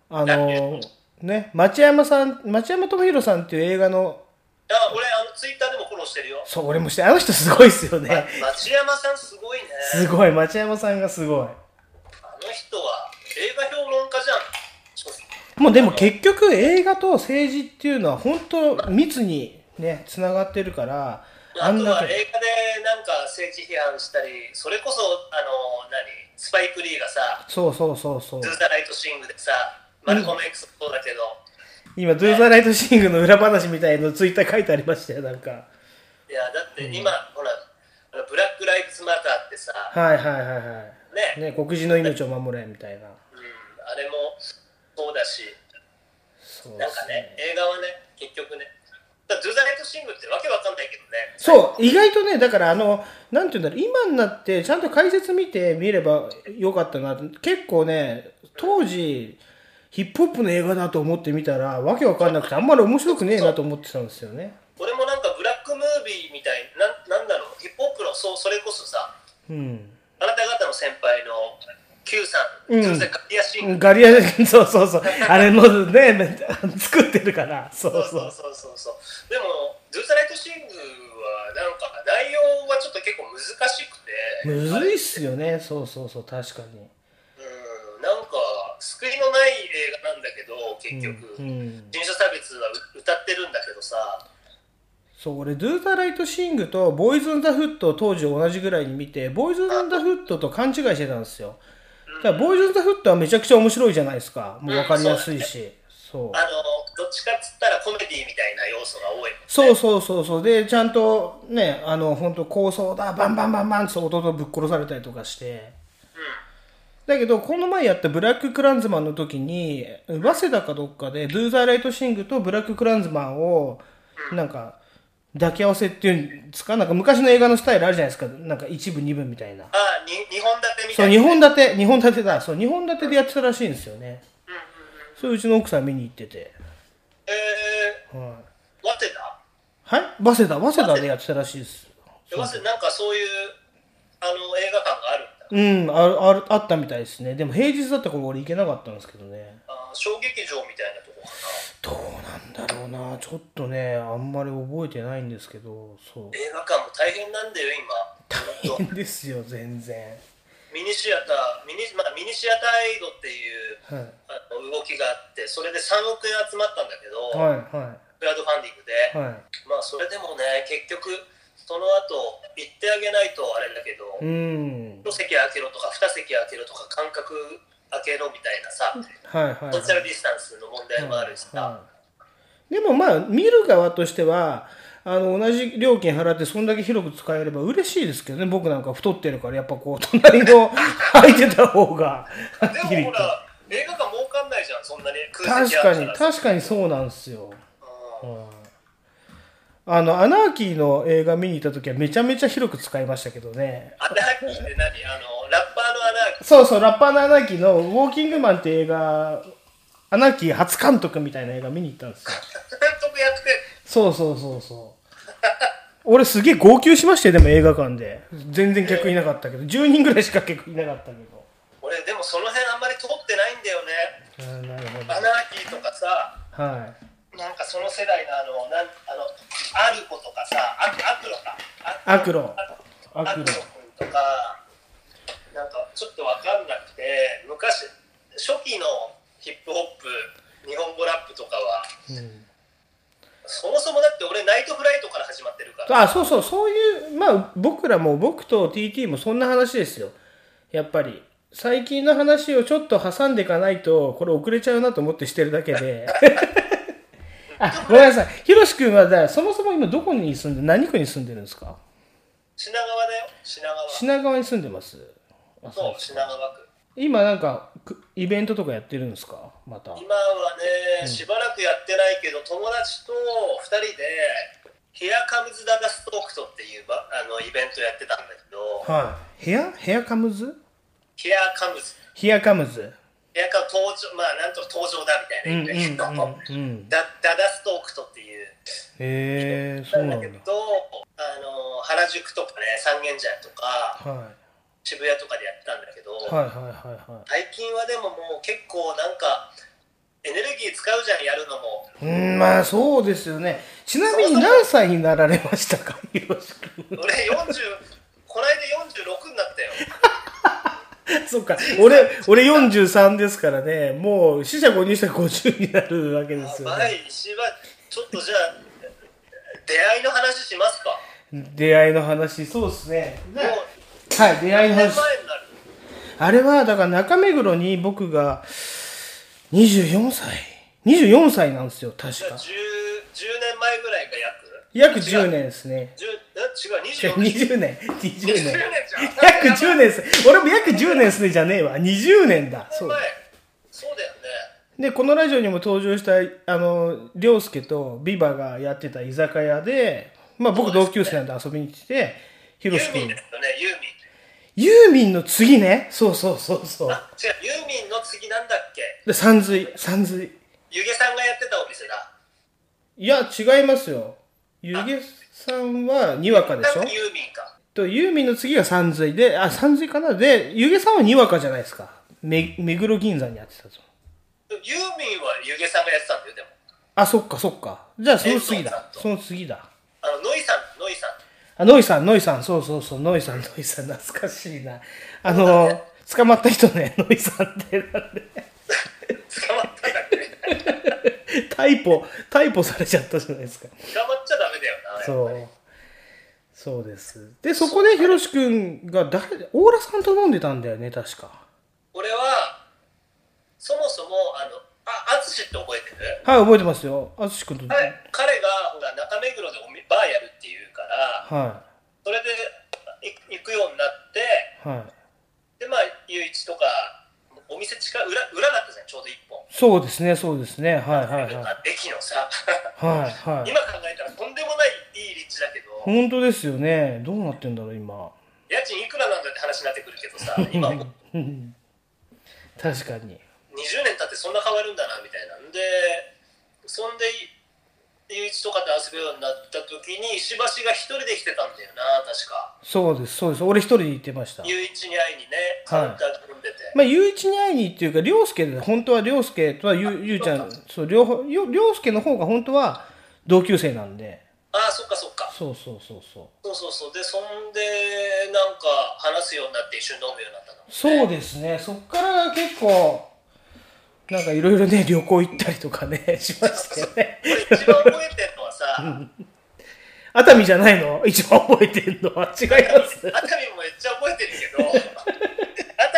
あの、ね、町山さん、町山智博さんっていう映画の、あ俺あのツイッターでもフォローしてるよそう、俺もして、あの人すごいですよね。町山さんすごいねすごい、町山さんがすごい。あの人は映画評論家じゃんもうでも結局映画と政治っていうのは本当密にね、つながってるから、あとはけ映画でなんか政治批判したりそれこそあの何？スパイク・リーがさそうそうそうそう「ズー・ the Right Thing」でさマルコム X もそうだけど、今、 Do the Right Thing の裏話みたいのツイッター書いてありましたよ、なんか。いやだって今、ほらブラック・ライブズ・マターってさはいはいはいはねい。ね、黒人の命を守れみたいな。うん、あれもそうだし。そうなんかね映画はね結局ねだからドゥ・ザ・ライト・シングってわけわかんないけどねそう、意外とね、だからあの、なんていうんだろう、今になってちゃんと解説見てみればよかったな。結構ね、当時、ヒップホップの映画だと思ってみたら、わけわかんなくて、あんまり面白くねえなと思ってたんですよね。俺もなんかブラックムービーみたいなんなんだろうヒップホップのそうそれこそさうん。あなた方の先輩の Q さん、うんガリアシング、ガリア、そうそうそう。あれのね、作ってるから。そうそうそそうう。そうそうそうでも「ドゥ・ザ・ライト・シング」はなんか内容はちょっと結構難しくてむずいっすよね。そうそうそう、確かに。うんなんか救いのない映画なんだけど結局、うん。人種差別はう歌ってるんだけどさそう、俺、ドゥーザ・ライト・シングとボーイズ・ン・ザ・フットを当時同じぐらいに見て、ボーイズ・ン・ザ・フットと勘違いしてたんですよ。だボーイズ・ン・ザ・フットはめちゃくちゃ面白いじゃないですか。もう分かりやすいし。そう。あのどっちかっつったらコメディみたいな要素が多いねそうそうそうそう。で、ちゃんとね、あの、本当構想だ、バンバンバンバンって弟ぶっ殺されたりとかして。だけど、この前やったブラック・クランズマンの時に、早稲田かどっかで、ドゥーザー・ライト・シングとブラック・クランズマンを、なんか、抱き合わせっていうんですか？なんか昔の映画のスタイルあるじゃないですか。なんか一部、二部みたいな。あに2本立てみたそう、いな二本立て、二本立てだ。そう、二本立てでやってたらしいんですよね。そう、うちの奥さん見に行ってて。えはい。ー、早稲田？はい？早稲田、早稲田でやってたらしいです。で早稲田なんかそういうあの映画館があるうん、あるあるあったみたいですね。でも平日だったから俺行けなかったんですけどね。あ小劇場みたいなとこかどうなんだろうな。ちょっとね、あんまり覚えてないんですけど、そう。な映画館も大変なんだよ今大変ですよ、全然。ミニシアターミニ,、まあ、ミニシアターエイドっていうはい。あの動きがあってそれで3億円集まったんだけど、はい、はクラウドファンディングで、い。はい。まあそれでもね結局その後行ってあげないとあれだけど、うん一席空けろとか二席空けろとか間隔空けろみたいなさ、はいはい、はい、ソーシャルディスタンスの問題もあるしさ、はいでもまあ見る側としてはあの同じ料金払ってそんだけ広く使えれば嬉しいですけどね。僕なんか太ってるからやっぱこう隣の 空いてた方が。でもほら映画館儲かんないじゃんそんなに。空確かに席あったら。確かにそうなんですよ、うん。はいあのアナーキーの映画見に行った時はめちゃめちゃ広く使いましたけどねアナーキーって何？あのラッパーのアナーキー？そうそうラッパーのアナーキーの「ウォーキングマン」って映画アナーキー初監督みたいな映画見に行ったんですよ監督やってそうそうそうそう。俺すげえ号泣しましたよ、でも映画館で。全然客いなかったけど、10人ぐらいしか客いなかったけど。俺でもその辺あんまり通ってないんだよねあーなるほど。アナーキーとかさはい。なんかその世代のあのなんあのアルコとかさアクアクロかアクロアクロ君とかなんかちょっとわかんなくて昔初期のヒップホップ日本語ラップとかはうんそもそもだって俺ナイトフライトから始まってるからあ、そうそう、そういう、まあ僕らも、僕と TT もそんな話ですよ。やっぱり。最近の話をちょっと挟んでいかないと、これ遅れちゃうなと思ってしてるだけで。あ、ごめんなさい。ひろし君はだそもそも今どこに住んで、何区に住んでるんですか？品川だよ。品川。品川に住んでます？あそう品川区。今なんかくイベントとかやってるんですか？また。今はね、しばらくやってないけど友達と2人で「 Here Comes Da Da Stoked」っていうばあのイベントやってたんだけど。はい。 Here Here Comes？ Here Comes。 Here Comesヘアカム登場まあなんとか登場だみたいな意味だけど、ダダダストークトっていう。へえそうななんんだ。だけどあの原宿とかね三軒茶屋とかは渋谷とかでやってたんだけど、いはいはいはい。は最近はでももう結構なんかエネルギー使うじゃんやるのも。いうんまあそうですよね。ちなみに何歳になられましたか？ひろし君俺40この間46になったよ そっか。俺俺43ですからね。もう死者誤入したら50になるわけですよはねい石はちょっとじゃあ出会いの話しますか？出会いの話そうですね。はい出会いの話。前になる。あれは、だから中目黒に僕が24歳 ?24 歳なんですよ、確か。10, 10年前ぐらいが約約10違う年ですね。10え違う違う20 24年。20 20年。年じゃん約10年です。俺も約10年ですね、じゃねえわ。20年だ。そう前そうだよねで、このラジオにも登場した、あの、りょうすけとビバがやってた居酒屋で、まあ僕同級生なんで遊びに来て、ひユろし君ーミンで。すよねユーミンユーミンの次ね。そうそうそうそう。あ違うユーミンの次なんだっけ？で、三髄、三髄。湯気さんがやってたお店だいや、違いますよ。ゆげさんはにわかでしょ？ユーミンかと、ユーミンの次が三髄で、あ、三髄かな？で、ゆげさんはにわかじゃないですか。め、目黒銀座にやってたぞ。ユーミンは湯気さんがやってたんだよでもあ、そっかそっか。じゃあその次えだ。その次だ。あのノイさんノイさんあ、ノイさん、ノイさん、そうそうそう、ノイさん、ノイさん、懐かしいな。あの、捕まった人ね、ノイさんってなんで、捕まったんだっけ逮捕、逮捕されちゃったじゃないですか。捕まっちゃダメだよなそう。そうです。で、そこでヒロシ君が誰、オーラさんと飲んでたんだよね、確か。俺はそもそもあのあ淳って覚えてる？はい、覚えてますよ。あつし君と。彼彼がほら中目黒でおみバーやるっていうからはそれでい行くようになってい。はい。でまあゆういちとかお店近い裏裏だったじゃんちょうど一本そうですね、そうですね。はいはいはい。あ駅のさはいはい。今考えたらとんでもないいい立地だけど本当ですよね。どうなってんだろう、今。家賃いくらなんだって話になってくるけどさ 今確かに。20年経ってそんな変わるんだなみたいなんでそんでゆういちとかと遊ぶようになった時に石橋が一人で来てたんだよな確かそうです、そうです。俺一人で行ってました。ゆういちに会いにねカウンターで飲んでて、まあ、ゆういちに会いにっていうか、りょうすけで、本当はりょうすけとはゆゆうちゃん、そう、両方、よりょうすけの方が本当は同級生なんで。ああそっかそっかそうそうそうそう。そうそうそうでそんでなんか話すようになって一緒に飲むようになったのそうですね。そっから結構、なんかいろいろね、旅行行ったりとかね、しましたよね。俺一番覚えてるのはさ熱海じゃないの？一番覚えてんの？は違います。熱海もめっちゃ覚えてるけど 熱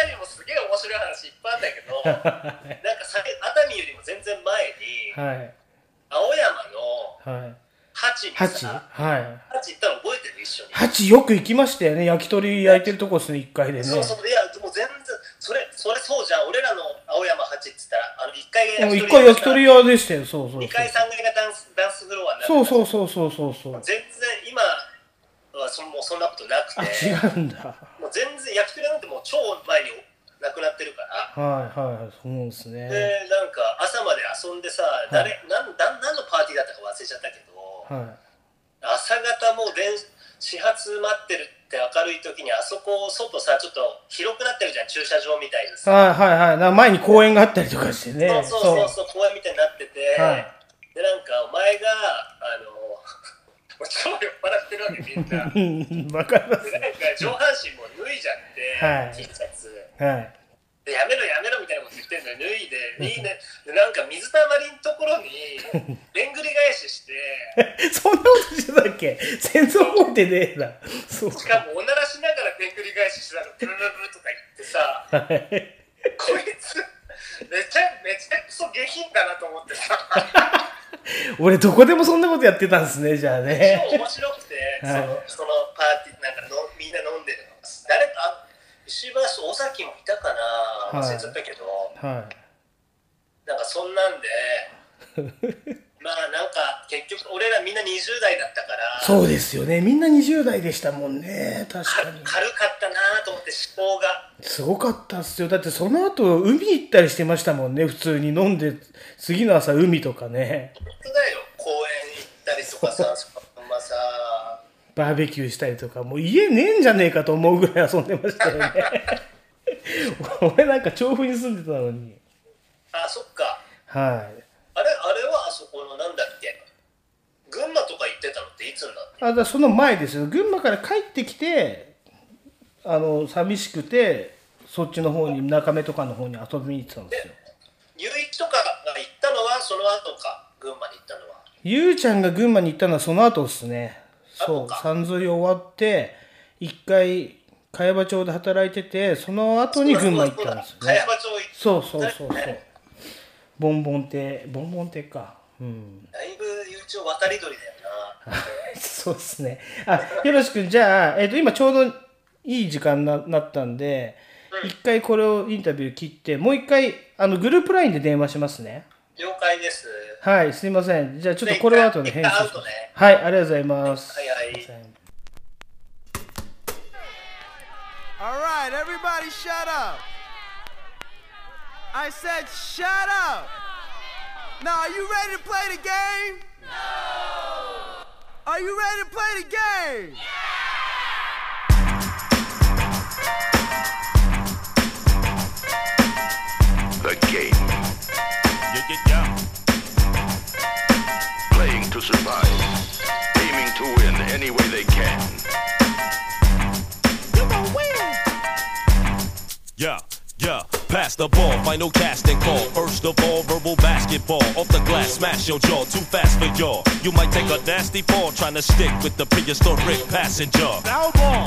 海もすげえ面白い話いっぱいあったけどなんかさ熱海よりも全然前にはい。青山のはい。八にさはい。八行ったの覚えてる？一緒にハチよく行きましたよね。焼き鳥焼いてるとこですね、1階でね。そうそういやもう全然それそれそうじゃん俺らの青山八っつったらあの1階がもう焼き鳥1階焼き鳥屋でしたよ、そうそう2階3階がダンスダンスフロアになってそう。そうそうそうそうそうそう。全然今はそもうそんなことなくあ、て違うんだ。もう全然焼き鳥なんてもう超前になくなってるからはいはい、そうですね。でなんか朝まで遊んでさ誰、なんなん何のパーティーだったか忘れちゃったけどは朝方もう電始発待ってるって明るい時にあそこ外さちょっと広くなってるじゃん駐車場みたいにい。さ、はいはいはい。前に公園があったりとかしてね。そうそうそうそう公園みたいになってて、はいでなんかお前があのもう超酔っ払ってるわけみんなうん、わかりますで。なんか上半身も脱いじゃって、はい T シャツはい。でやめろやめろみたいなこと言ってんのに脱いでいいねでなんか水たまりのところにでんぐり返しして そんなことしてたっけ？全然覚えてねえな。そう。しかもおならしながらでんぐり返ししてたのブルブルブルとか言ってさはい。こいつめちゃめちゃくそ下品だなと思ってさ。俺どこでもそんなことやってたんですね、じゃあね。超面白くて、はい。そのそのパーティーなんかのみんな飲んでるの。誰かあ石橋尾崎もいたかな忘れちゃったけど、はなんかそんなんで まあなんか結局俺らみんな20代だったからい。そうですよね。みんな20代でしたもんね。確かかに。軽かったなと思って思考がすごかったっすよ。だってその後、海行ったりしてましたもんね。普通に飲んで、次の朝海とかね。本当だよ公園行ったりとかさそのままさバーベキューしたりとか、もう家ねえんじゃねえかと思うぐらい遊んでましたよね。俺なんか調布に住んでたのに。あそっかはい。あれあれはあそこのなんだっけ群馬とか行ってたのっていつになって。あだその前ですよ。群馬から帰ってきてあの寂しくてそっちの方に中目とかの方に遊びに行ってたんですよ。ゆういちとかが行ったのはその後か群馬に行ったのは。ゆうちゃんが群馬に行ったのはその後ですね。そう後かさんずり終わって一回茅場町で働いててその後に群馬行ったんですよね。茅場町行っそうそうそうそう。ねボンボン亭ボンボン亭かうんだいぶゆういちを渡り鳥だよな そうですね。あ、よろしく、じゃあ、えっ、と、今ちょうどいい時間ななったんで、一、回これをインタビュー切って、もう一回、あの、グループラインで電話しますね。了解ですはい、すいません。じゃあ、ちょっとこれは後で返信しますね。はい、ありがとうございます。はいはいすい All right, everybody shut up. I said shut up. Now, are you ready to play the game? No. Are you ready to play the game? Yeah! The game. Yeah, yeah, yeah. Playing to survive. Aiming to win any way they can. You gon' win. Yeah, yeah, pass the ball, final casting call. First of all, verbal basketball. Off the glass, smash your jaw, too fast for y'all. You might take a nasty fall trying to stick with the prehistoric passenger.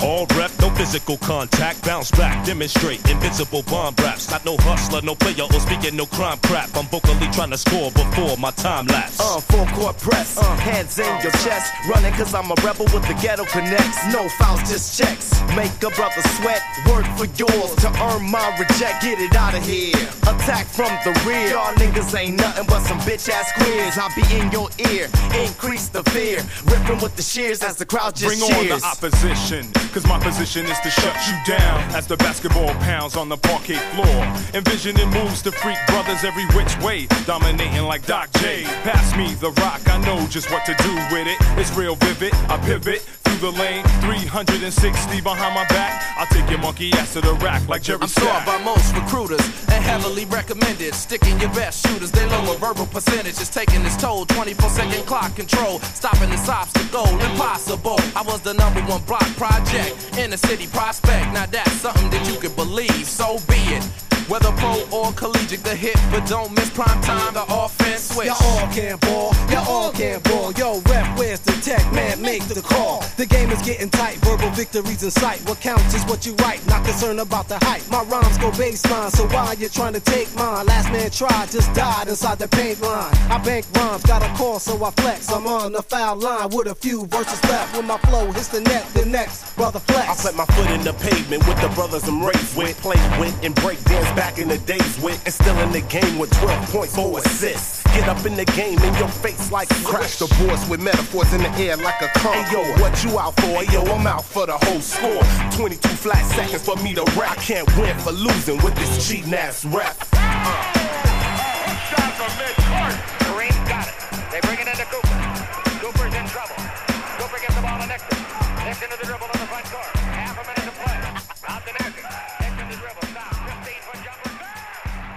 All rep, no physical contact. Bounce back, demonstrate invincible bomb raps. Not no hustler, no player, or speaking no crime crap. I'm vocally trying to score before my time lapse. Uh, full court press, uh, hands in your chest. Running cause I'm a rebel with the ghetto connects. No fouls, just checks. Make a brother sweat, work for yours to earn my reject. Get it out of here. Attack from the rear. Y'all niggas ain't nothing but some bitch ass queers. I'll be in your ear, increase the fear. Ripping with the shears as the crowd just Bring on the opposition, cause my position is to shut you down as the basketball pounds on the parquet floor. Envisioning moves to freak brothers every which way, dominating like Doc J. Pass me the rock, I know just what to do with it. It's real vivid, I pivot through the lane, 360 behind my back. I'll take your monkey ass to the rack like Jerry I'm Stack. by most recruiters and heavily recommended. Sticking your best shooters, they lower verbal percentages, taking its toll. 24 second clock control, stopping this obstacle, impossible. I was the number one block project in the city prospect. Now that's something that you could believe, so be it. Whether pro or collegiate, the hit, but don't miss prime time, the offense switch. Y'all all can ball, y'all all can ball. Yo, rep, where's the tech? Man, make the call. The game is getting tight, verbal victories in sight. What counts is what you write, not concerned about the hype. My rhymes go baseline, so why you trying to take mine? Last man tried, just died inside the paint line. I bank rhymes, got a call, so I flex. I'm on the foul line with a few verses left. When my flow hits the net, the next brother flex. I set my foot in the pavement with the brothers I'm raised with, Play with, and break dance back in the days with, and still in the game with 12 points, 4 assists. Get up in the game in your face like crash the boards with metaphors in the air like a car. Hey yo, what you out for? Hey yo, I'm out for for the whole score. 22 flat seconds for me to rap. I can't win for losing with this cheating ass rap. Uh. They bring it into Cooper. Cooper's in trouble. Cooper gets the ball to Nixon. Nixon to the dribble on the front court. Half a minute to play. Out to Nixon. Nixon to dribble. Stop. 15 foot jumper.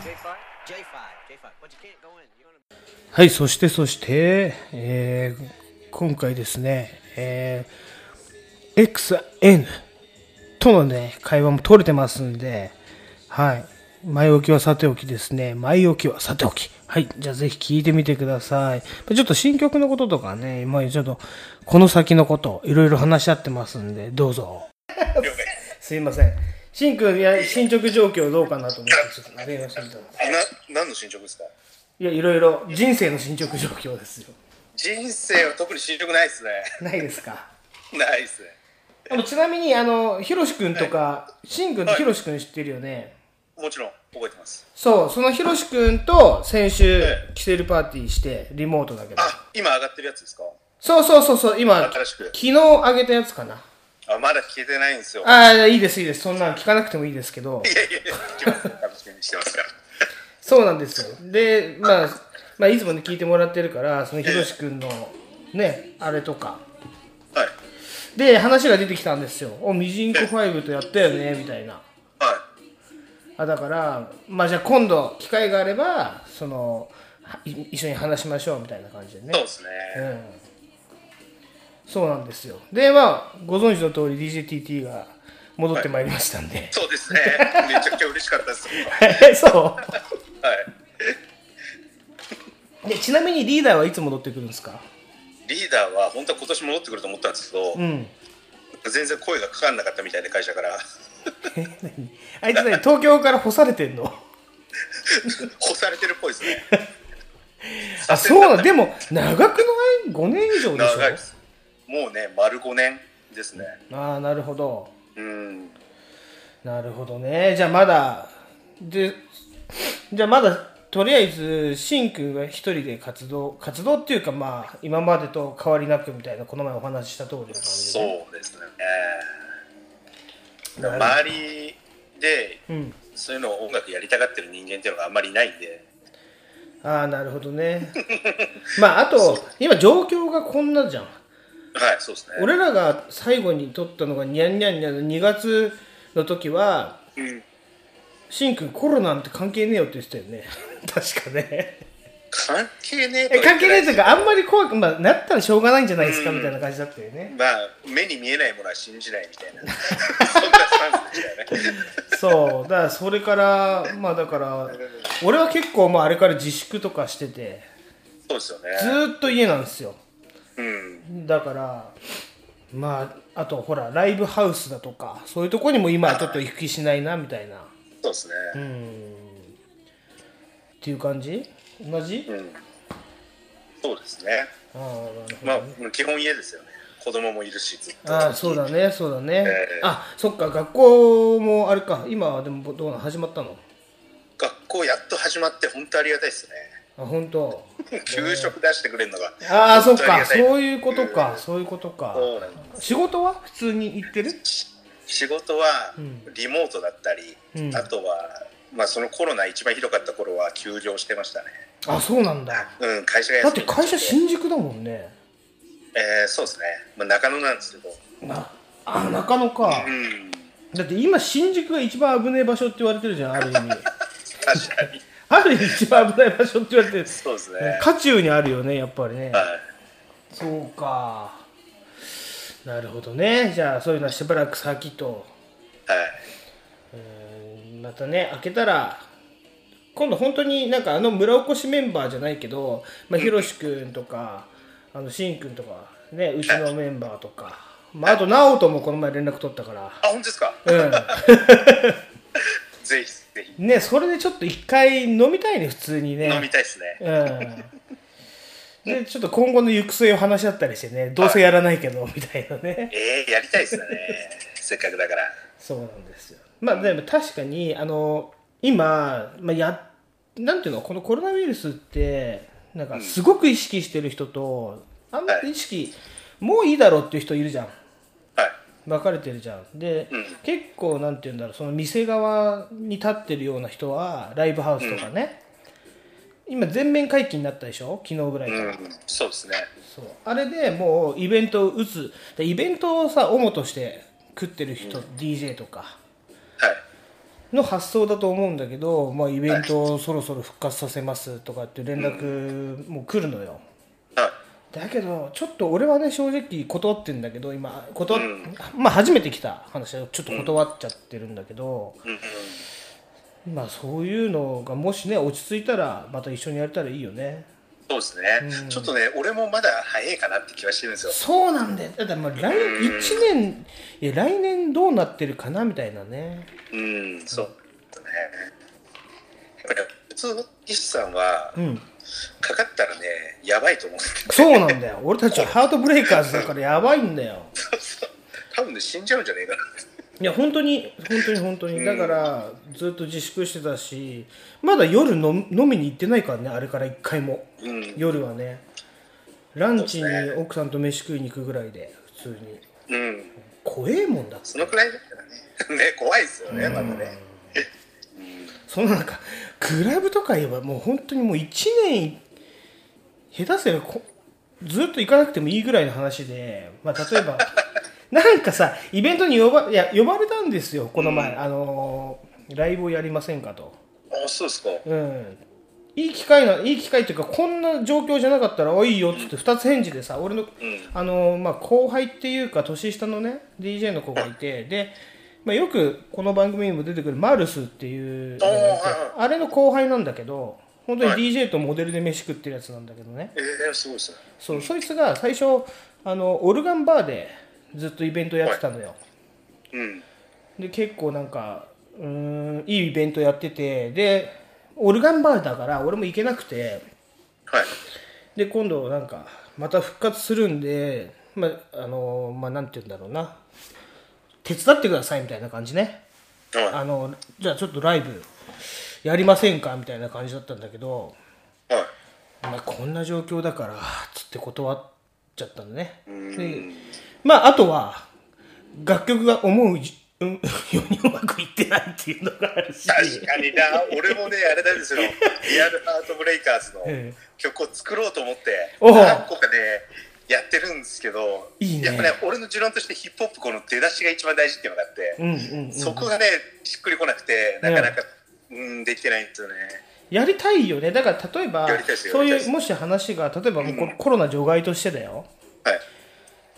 J5? J5, J5. But you can't go in. You're gonna... はい、そしてそして、えー今回ですね、えー XN とのね、会話も取れてますんで、はい。前置きはさておきですね。前置きはさておき。はい。じゃあぜひ聞いてみてください。ちょっと新曲のこととかね、今ちょっとこの先のこと、いろいろ話し合ってますんで、どうぞ。すいません。しんくん、いや、進捗状況どうかなと思って、ちょっと電話してみたんですな何の進捗ですか？いや、いろいろ、人生の進捗状況ですよ。人生は特に進捗ないですねないですか？ないですねでもちなみに、あの、ひろしくんとか、しんくんとひろしくん知ってるよね？もちろん覚えてますそう、そのひろしくんと先週、キセルパーティーして、リモートだけど。今上がってるやつですか？そうそうそうそう、今、昨新しく日上げたやつかな？あまだ聞けてないんですよああ、いいです、いいです。そんなの聞かなくてもいいですけど。いやいや聞きます楽しみにしてますからそうなんですよ。で、まあ、まあ、いつもね、聞いてもらってるから、そのひろしくんの、ね、あれとか。で、話が出てきたんですよ。お、ミジンコ5とやったよね、みたいな。あだから、まあ、じゃあ今度、機会があれば、その、はい一緒に話しましょう、みたいな感じでね。そうですねうん。そうなんですよ。で、まあ、ご存知の通り DJTT が戻ってまいりましたんで。そうですねめちゃくちゃ嬉しかったです そうはいでちなみにリーダーはいつ戻ってくるんですか？リーダーは本当は今年戻ってくると思ったんですけど、うん。全然声がかかんなかったみたいで会社から。あいつね、東京から干されてんの？干されてるっぽいですね。あ、そうなんでも、長くない ?5 年以上でしょ？長いです。もうね丸5年ですね。ああ、なるほど。うん。なるほどね。じゃあまだ、で、じゃあまだ、とりあえず、しんくんが一人で活動、活動っていうかまあ、今までと変わりなくみたいな、この前お話しした通りの感じで。そうですね周りでうん。そういうのを音楽やりたがってる人間っていうのがあんまりいないんでああ、なるほどね。まあ、あと、今状況がこんなじゃん。はいそうですね俺らが最後に撮ったのがニャンニャンニャンの2月の時は、うんしんくんコロナなんて関係ねえよって言ってたよね。確かね。関係ねええ関係ねえというかか、あんまり怖く、まあ、なったらしょうがないんじゃないですかみたいな感じだったよね。まあ目に見えないものは信じないみたいな そんなスタンスでしたよね そう。だから、それから、まあだから、俺は結構、まああれから自粛とかしてて、そうですよねずーっと家なんですよ。うんだから、まあ、あとほら、ライブハウスだとか、そういうとこにも今はちょっと行く気しないな、みたいな。そうですね。うん。っていう感じ？同じ、うん。そうですね。ああ、なるほど、ね。まあ基本家ですよね。子供もいるしずっと。ああ、そうだね、そうだね。ええ。あ、そっか、学校もあれか、今はでもどうなの？始まったの？学校やっと始まって本当ありがたいですね。あ、本当。給食出してくれるのがああ、そっか、そういうことか、そういうことか。そうなんです。仕事は？普通に行ってる？仕事はうんリモートだったり、うんあとは、まあ、そのコロナ一番ひどかった頃は休業してましたねあ、そうなんだ。うん会社がだって会社新宿だもんね。えーそうですね、まあ、中野なんですけどあ、あ中野か。だって今新宿が一番危ねえ場所って言われてるじゃん、ある意味。確かに ある意味一番危ない場所って言われてる。そうですね渦中にあるよね、やっぱりね。はいそうか。なるほどね。じゃあそういうのはしばらく先と。はい。えーなったね開けたら今度本当になんかあの村おこしメンバーじゃないけど、まあ、ひろしくんとかあのしんくんとかねうちのメンバーとか、まあ、あと直人もこの前連絡取ったから。あ本当ですか？うん。ぜひぜひ。ねそれでちょっと一回飲みたいね普通にね。飲みたいですね。うん でちょっと今後の行く末を話し合ったりしてねどうせやらないけどみたいなね。ええやりたいですよね。せっかくだから。そうなんですよ。まあでも確かにあの今、まあ、やなんていうのこのコロナウイルスってなんかすごく意識してる人と、あんまり意識、もういいだろうっていう人いるじゃん。分かれてるじゃん。で、結構なんていうんだろうその店側に立ってるような人はライブハウスとかね、今全面解禁になったでしょ？昨日ぐらいから、うんそうですね。そう。あれでもうイベントを打つ。でイベントをさ主として食ってる人、DJ とか。の発想だと思うんだけど、まあ、イベントをそろそろ復活させますとかって連絡も来るのよ、だけどちょっと俺はね正直断ってんだけど今断っ、まあ初めて来た話はちょっと断っちゃってるんだけど、まあそういうのがもしね落ち着いたらまた一緒にやれたらいいよね。そうですね、ちょっとね俺もまだ早いかなって気はしてるんですよ。そうなんだよ。だってもう来1年いや来年どうなってるかなみたいなね。うんそうだね。やっぱり普通の岸さんはうん。かかったらねやばいと思うんですけどそうなんだよ。俺たちはハートブレイカーズだからやばいんだよ。多分ね死んじゃうんじゃねえかないや本当に本当に本当に。だからずっと自粛してたしまだ夜飲飲みに行ってないからねあれから1回も、うん。夜はね。ランチに奥さんと飯食いに行くぐらいで普通に。うん。怖えもんだって。そのくらいだったらね。ね怖いですよねまだね。そのなんかクラブとか言えばもう本当にもう1年下手すればこずっと行かなくてもいいぐらいの話で、まあ、例えばなんかさイベントに呼ばいや呼ばれたんですよこの前、あのーライブをやりませんかと。あそうですか。うん。いい機会ないい機会っていうかこんな状況じゃなかったら「おいいよ」っつって2つ返事でさ俺の,、あのまあ、後輩っていうか年下のね DJ の子がいてで、まあ、よくこの番組にも出てくるマルスっていうのがいてあれの後輩なんだけど本当に DJ とモデルで飯食ってるやつなんだけどね、ええすごいですね。そうそいつが最初あのオルガンバーでずっとイベントやってたのよ、うん。で結構なんかうーんいいイベントやっててでオルガンバーだから俺も行けなくて、で今度なんかまた復活するんでまああのまあなんて言うんだろうな。手伝ってくださいみたいな感じね、あのじゃあちょっとライブやりませんか？みたいな感じだったんだけど、まあ、こんな状況だからつって断っちゃったのね。でまああとは楽曲が思うじうんようにうまくいってないっていうのがあるし。確かにな。俺もねあれなんですよ。リアルハートブレイカーズのえ曲を作ろうと思って何個かねやってるんですけどいいね。やっぱね俺の持論としてヒップホップこの出だしが一番大事っていうのがあって、うんうんうんそこがねしっくりこなくてなかなか、うん、できてないんですよね。やりたいよね。だから例えばそういうもし話が例えばもうこコロナ除外としてだよ、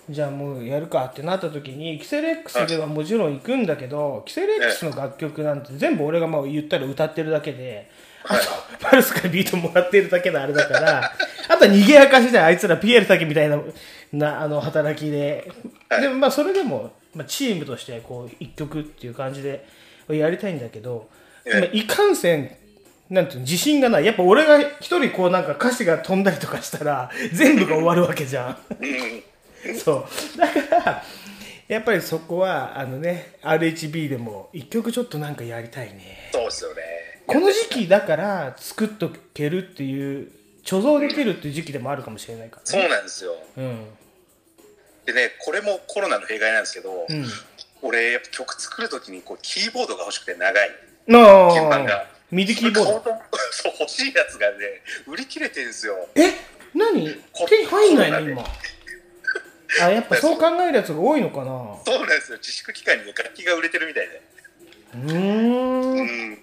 じゃあもうやるかってなった時にキセレックスではもちろん行くんだけど、キセレックスの楽曲なんて全部俺がまあ言ったら歌ってるだけで、あとパルスからビートもらってるだけのあれだから あとは逃げ明かしじゃんあいつらピエールだけみたいななあの働きで、でもまあそれでも、まあ、チームとしてこう一曲っていう感じでやりたいんだけど、まあいかんせんなんていうの自信がない。やっぱ俺が一人こうなんか歌詞が飛んだりとかしたら全部が終わるわけじゃん そう。だからやっぱりそこはあのね RHB でも一曲ちょっとなんかやりたいね。そうですよね。この時期だから作っとけるっていう貯蔵できるっていう時期でもあるかもしれないからそうねなんですよ。うん。でねこれもコロナの弊害なんですけど、うん。俺やっぱ曲作るときにこうキーボードが欲しくて長い。な鍵盤が。あミディキーボード。そう欲しいやつがね売り切れてるんですよ。え？何？手に入んないの今あやっぱそう考えるやつが多いのかな。そうなんですよ。自粛期間にね楽器が売れてるみたいで。うーん。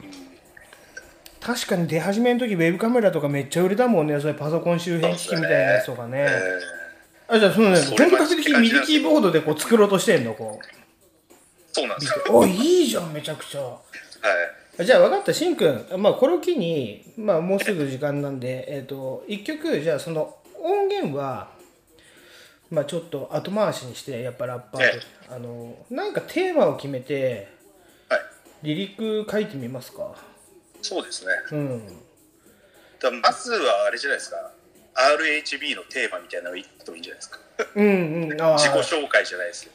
確かに出始めの時ウェブカメラとかめっちゃ売れたもんね。それパソコン周辺機器みたいなやつとかね。あじゃあそのね本格的にミディキーボードでこう作ろうとしてんのこう。そうなんですよ。おいいじゃんめちゃくちゃ。はい。じゃあ分かったしんくん、まあ、これを機に、まあ、もうすぐ時間なんで、えっと1曲じゃあその音源は、まあ、ちょっと後回しにしてやっぱラッパーと、あのなんかテーマを決めて、リリック書いてみますか？そうですね。うんまずはあれじゃないですか。RHB のテーマみたいなのがいくといいんじゃないですか。うんうん あ自己ー紹介じゃないですよ。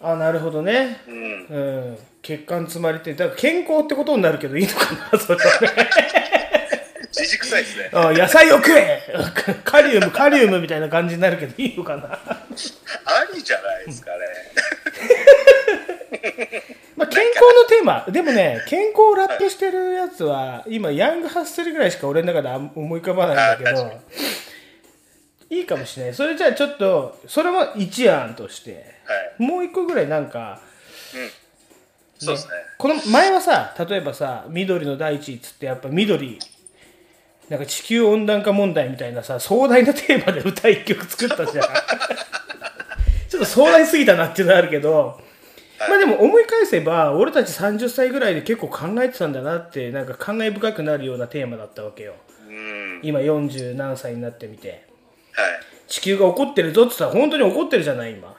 あなるほどねうん。うん血管詰まりってだから健康ってことになるけどいいのかなそれはね じじくさいですね。あ野菜を食えカリウムカリウムみたいな感じになるけどいいのかなありじゃないですかね。まあ、健康のテーマでもね健康をラップしてるやつは今ヤングハッスルぐらいしか俺の中で思い浮かばないんだけどいいかもしれないそれじゃあちょっとそれは一案として、もう一個ぐらいなんかそうですね。この前はさ例えばさ緑の大地っつってやっぱ緑なんか地球温暖化問題みたいなさ壮大なテーマで歌一曲作ったじゃん。ちょっと壮大すぎたなっていうのはあるけど、まあでも思い返せば俺たち30歳ぐらいで結構考えてたんだなってなんか感慨深くなるようなテーマだったわけよ。うん。今40何歳になってみて。はい。地球が怒ってるぞって言ったら本当に怒ってるじゃない今。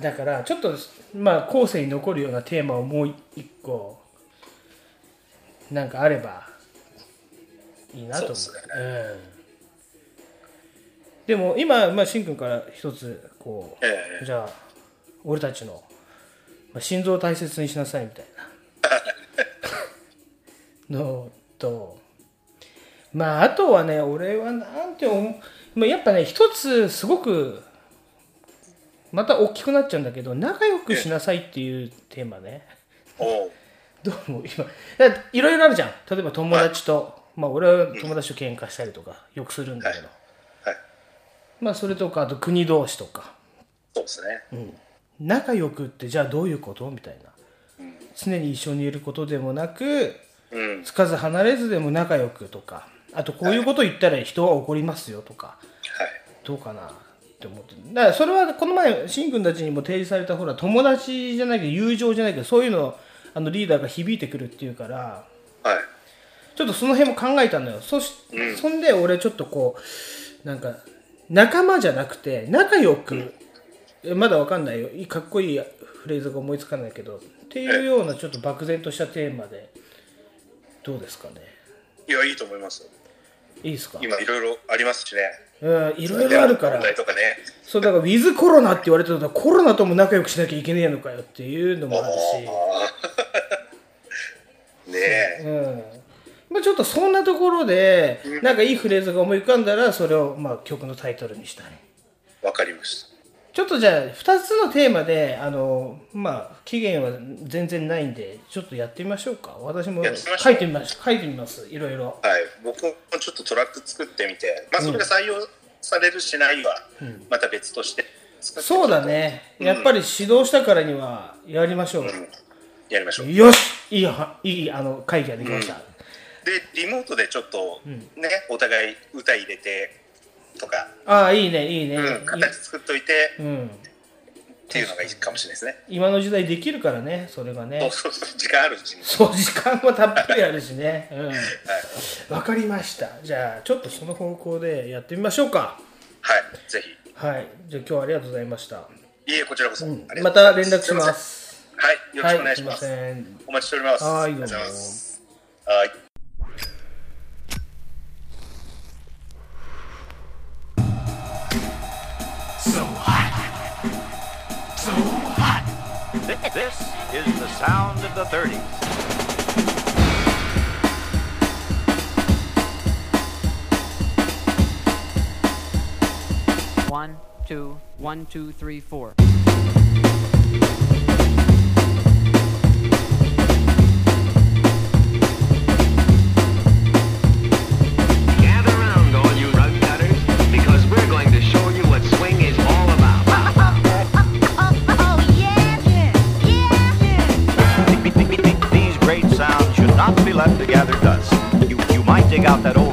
だからちょっとまあ後世に残るようなテーマをもう一個なんかあればいいなと思う。そうっすうん、でも今、まあ、しんくんから一つこう、ええ。じゃあ俺たちの、まあ、心臓を大切にしなさいみたいな。のとまああとはね俺はなんて思うまあやっぱね一つすごくまた大きくなっちゃうんだけど仲良くしなさいっていうテーマね。どうも今。いろいろあるじゃん。例えば友達と、まあ俺は友達と喧嘩したりとかよくするんだけど、まあそれとかあと国同士とか。そうですね。仲良くってじゃあどういうことみたいな、常に一緒にいることでもなく、うん。つかず離れずでも仲良くとか。あとこういうこと言ったら人は怒りますよとか、どうかなって思って。だからそれはこの前しんくんたちにも提示されたほら友達じゃないけど友情じゃないけどそういうのあのリーダーが響いてくるっていうから、ちょっとその辺も考えたのよ。そし、そんで俺ちょっとこうなんか仲間じゃなくて仲良く、えまだわかんないよ。いいかっこいいフレーズが思いつかないけどっていうようなちょっと漠然としたテーマでどうですかね？いや、いいと思います。よ。いいですか？今いろいろありますしね。うんいろいろあるから。ね。そうだからウィズコロナって言われてたらコロナとも仲良くしなきゃいけねえのかよっていうのもあるし。ねえ。うんまあ、ちょっとそんなところでなんかいいフレーズが思い浮かんだらそれをまあ曲のタイトルにしたい。わかりました。ちょっとじゃあ2つのテーマであのまあ期限は全然ないんでちょっとやってみましょうか。私も書いてみます書いてみます。いろいろ。はい。僕もちょっとトラック作ってみて、まあそれが採用されるしないは、また別として作ってそうだね。やっぱり指導したからにはやりましょう、やりましょう。よし。いいはいいあの会議ができました、で、リモートでちょっとね、お互い歌入れてとか、ああいいねいいね、うん、形作っといてうん。っていうのがいいかもしれないですね。今の時代できるからねそれがね。そうそう時間あるうちに。そう時間もたっぷりあるしね。うん。わ、かりました。じゃあちょっとその方向でやってみましょうか。はい、ぜひ。はい。じゃあ今日はありがとうございました。いえ、こちらこそ。まございた連絡します。はい、よろしくお願いします。はいすいまお待ちしております。はいありがとうございます。はい。This is the sound of the 30s. One, two, one, two, three, four. Out that old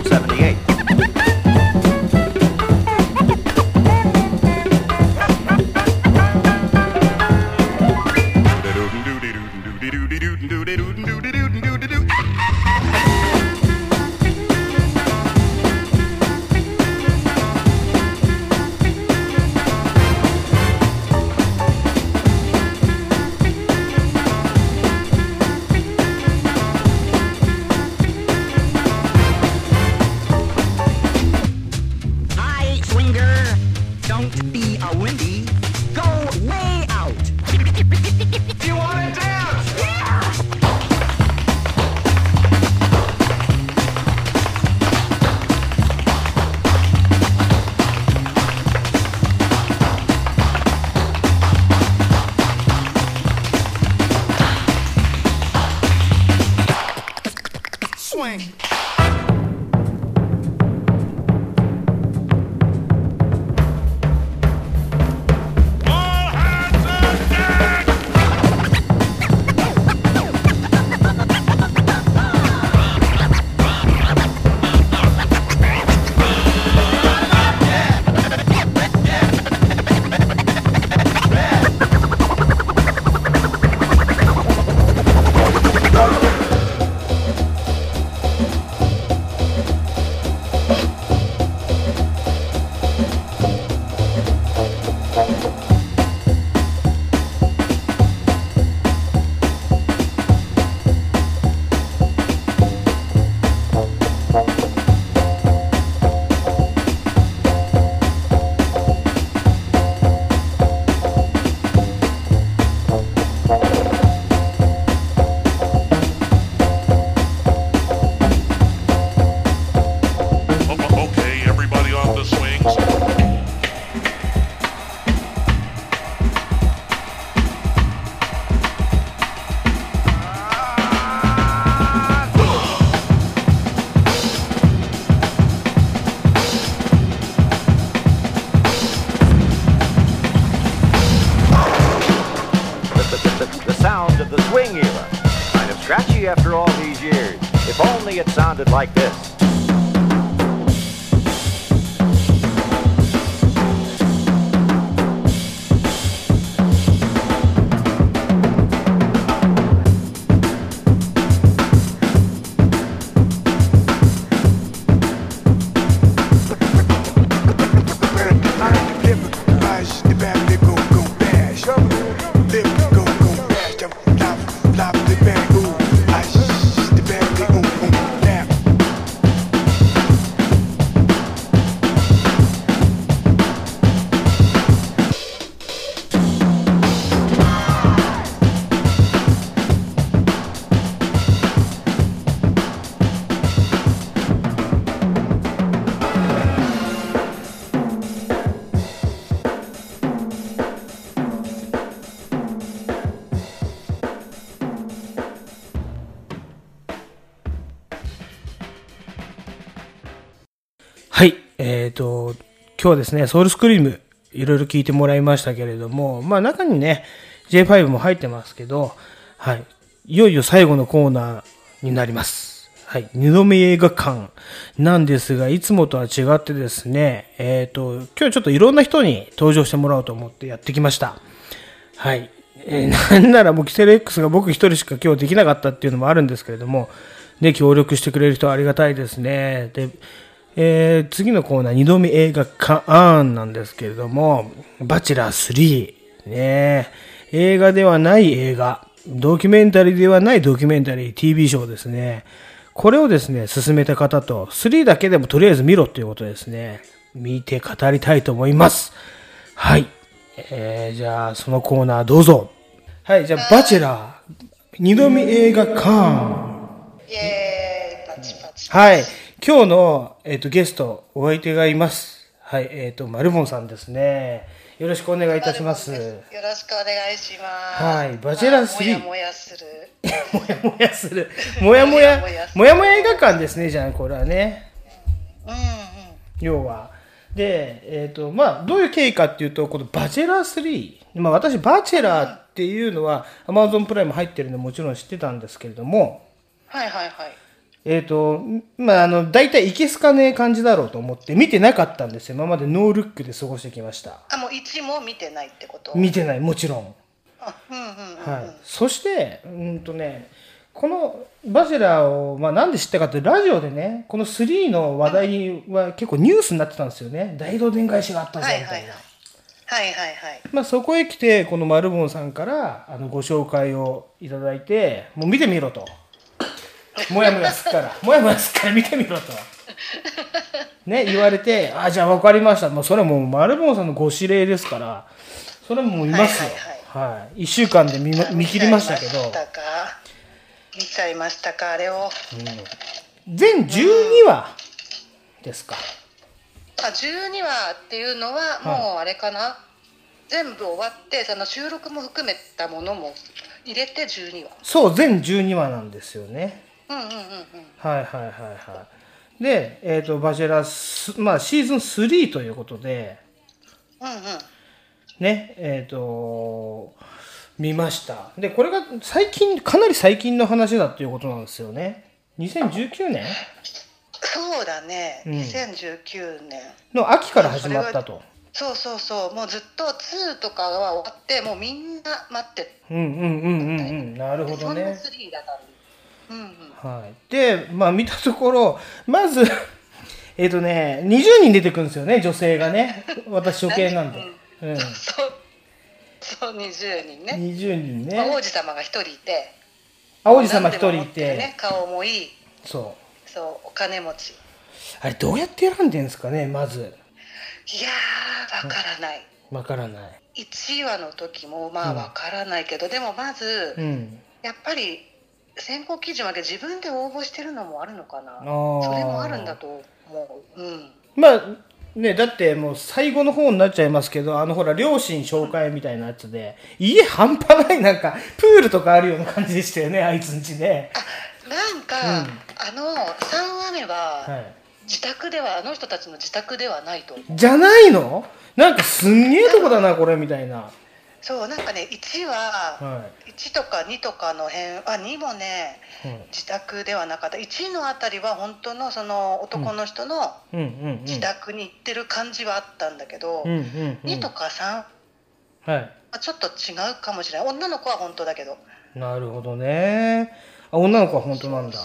It sounded like this. 今日はですね、ソウルスクリーム、いろいろ聞いてもらいましたけれども、まあ中にね、J5 も入ってますけど、はい。いよいよ最後のコーナーになります。はい。二度目映画館なんですが、いつもとは違ってですね、えっ、と、今日ちょっといろんな人に登場してもらおうと思ってやってきました。はい。えー なんならもうキセル X が僕一人しか今日できなかったっていうのもあるんですけれども、ね、協力してくれる人はありがたいですね。で、えー次のコーナー、二度目映画館なんですけれども、バチェラー3、ね、映画ではない映画、ドキュメンタリーではないドキュメンタリー、TV ショーですね。これをですね、進めた方と、3だけでもとりあえず見ろということですね。見て語りたいと思います。はい。えー、じゃあ、そのコーナーどうぞ。はい、じゃあ、バチェラー、二度目映画館。はい。今日の、えっ、と、ゲスト、お相手がいます。はい、えっ、と、マルボンさんですね。よろしくお願いいたします。よろしくお願いします。はいバチェラー3もやもやする。もやもやする。もやもや、もやもや映画館ですね、じゃあ、これはね。要は。で、えっ、と、まあ、どういう経緯かっていうと、このバチェラー3。まあ、私、バチェラーっていうのは、Amazon プライム入ってるのもちろん知ってたんですけれども、はいはいはい。えっ、と、まあ、あの、大体いけすかねえ感じだろうと思って見てなかったんですよ。今までノールックで過ごしてきました。あ、もう一も見てないってこと？見てない、もちろん。あ、うんうんうん。はい。そして、うんとね、このバチェラーを、まあ、なんで知ったかって、ラジオでね、この3の話題は結構ニュースになってたんですよね。大道電返しがあったぞ、みたいな。はいはいはい。まあ、そこへ来て、このマルボンさんからあのご紹介をいただいて、もう見てみろと。もやもやすっから、もやもやすっから見てみろと。ね、言われて、あ、じゃあ分かりました。もうそれはもうマルボンさんのご指令ですから、それはもう見ますよ。はい。一週間で見ま見切りましたけど、見たか？見ちゃいましたか、あれを。全12話ですか。あ、12話っていうのは、もうあれかな？全部終わって、その収録も含めたものも入れて12話。そう、全12話なんですよね。うんうんうんうんはいはいはいはい。で、えっ、と、バチェラース、まあ、シーズン3ということで、うんうんね、えっ、と、見ました。で、これが最近、かなり最近の話だっていうことなんですよね。2019年そうだね、うん2019年の秋から始まったと。そうそうそうもうずっと2とかが終わってもうみんな待ってうんうんうんうんうん。なるほどそんなね。3だからうんうんはい。で、まあ見たところ、まず、えっ、とね、20人出てくるんですよね、女性がね。私処刑なんで。うん。そう20人ね20人まあ王ね。子様が1人いてあ、王子様一人いてね、顔もいいそう。そうお金持ちあれどうやって選んでんですかね、まず。いやーわからない、わからない。1話の時もまあわからないけど、でもまず、うん。やっぱり選考基準は自分で応募してるのもあるのかな？それもあるんだと思う。うん。まあ、ね、だってもう最後の方になっちゃいますけど、あのほら、両親紹介みたいなやつで、家半端ないなんか、プールとかあるような感じでしたよね、あいつんちね。なんか、あの3話目ははい。自宅ではあの人たちの自宅ではないとじゃないの？なんかすんげえとこだな、これ、みたいな。そうなんかね1はは1とか2とかの辺あ2もねい。うん自宅ではなかった1のあたりは本当のその男の人の。自宅に行ってる感じはあったんだけど、うんうんうん2とか3はい。はちょっと違うかもしれない女の子は本当だけどなるほどね。あ、女の子は本当なんだ。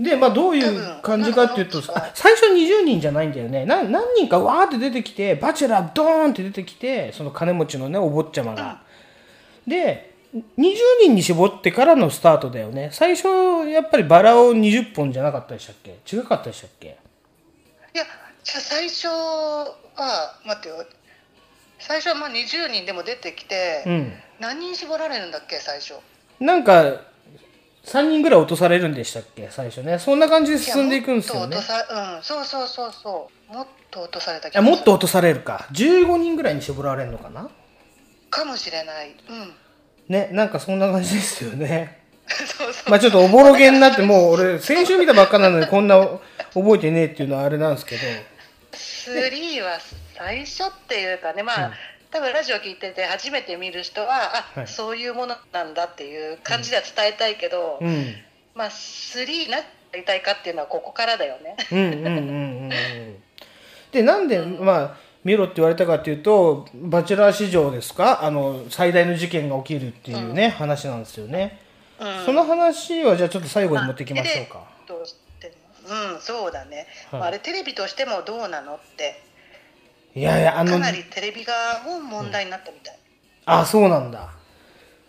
で、まあ、どういう感じかっていうと、あ最初20人じゃないんだよね。な何人かわーって出てきて、バチェラードーンって出てきて、その金持ちのね、お坊ちゃまが。で、20人に絞ってからのスタートだよね。最初、やっぱりバラを20本じゃなかったでしたっけ？違かったでしたっけ？いやじゃあ最初は待ってよ最初はまあ20人でも出てきて、うん。何人絞られるんだっけ最初？なんか、3人ぐらい落とされるんでしたっけ？最初ね。そんな感じで進んでいくんですよねもっと落と。さうんそうそうそうそうもっと落とされた気あがもっと落とされるか。15人ぐらいに絞られるのかな？かもしれないうんね、なんかそんな感じですよね。まあちょっとおぼろげになって、もう俺、先週見たばっかなのにこんな覚えてねえっていうのはあれなんですけど。3は最初っていうかねまあ、多分ラジオ聞いてて初めて見る人はあ、はいそういうものなんだっていう感じでは伝えたいけど、うん。まあ3になりたいかっていうのはここからだよね。うんうんうんうんうん。で、なんで、まあ、見ろって言われたかっていうと、バチェラー史上ですか？あの、最大の事件が起きるっていうね、話なんですよね。うんその話はじゃあちょっと最後に持ってきましょうか。としてもうんそうだね、はいまあ、あれテレビとしてもどうなのっていやいや、あのか、なりテレビ側も問題になったみたい、あ、そうなんだ。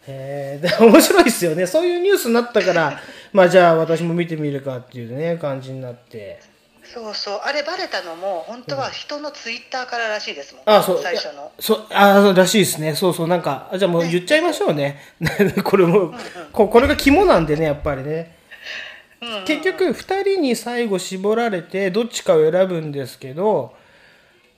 へえ、で、面白いですよね。そういうニュースになったから、まあじゃあ私も見てみるかっていうね、感じになって。そうそうあれバレたのも本当は人のツイッターかららしいですもん、あ、そう。最初のそう、あ、そうらしいですね。そうそう、なんか、あじゃあもう言っちゃいましょうね。これも、ここれが肝なんでね、やっぱりね。結局、2人に最後絞られて、どっちかを選ぶんですけど、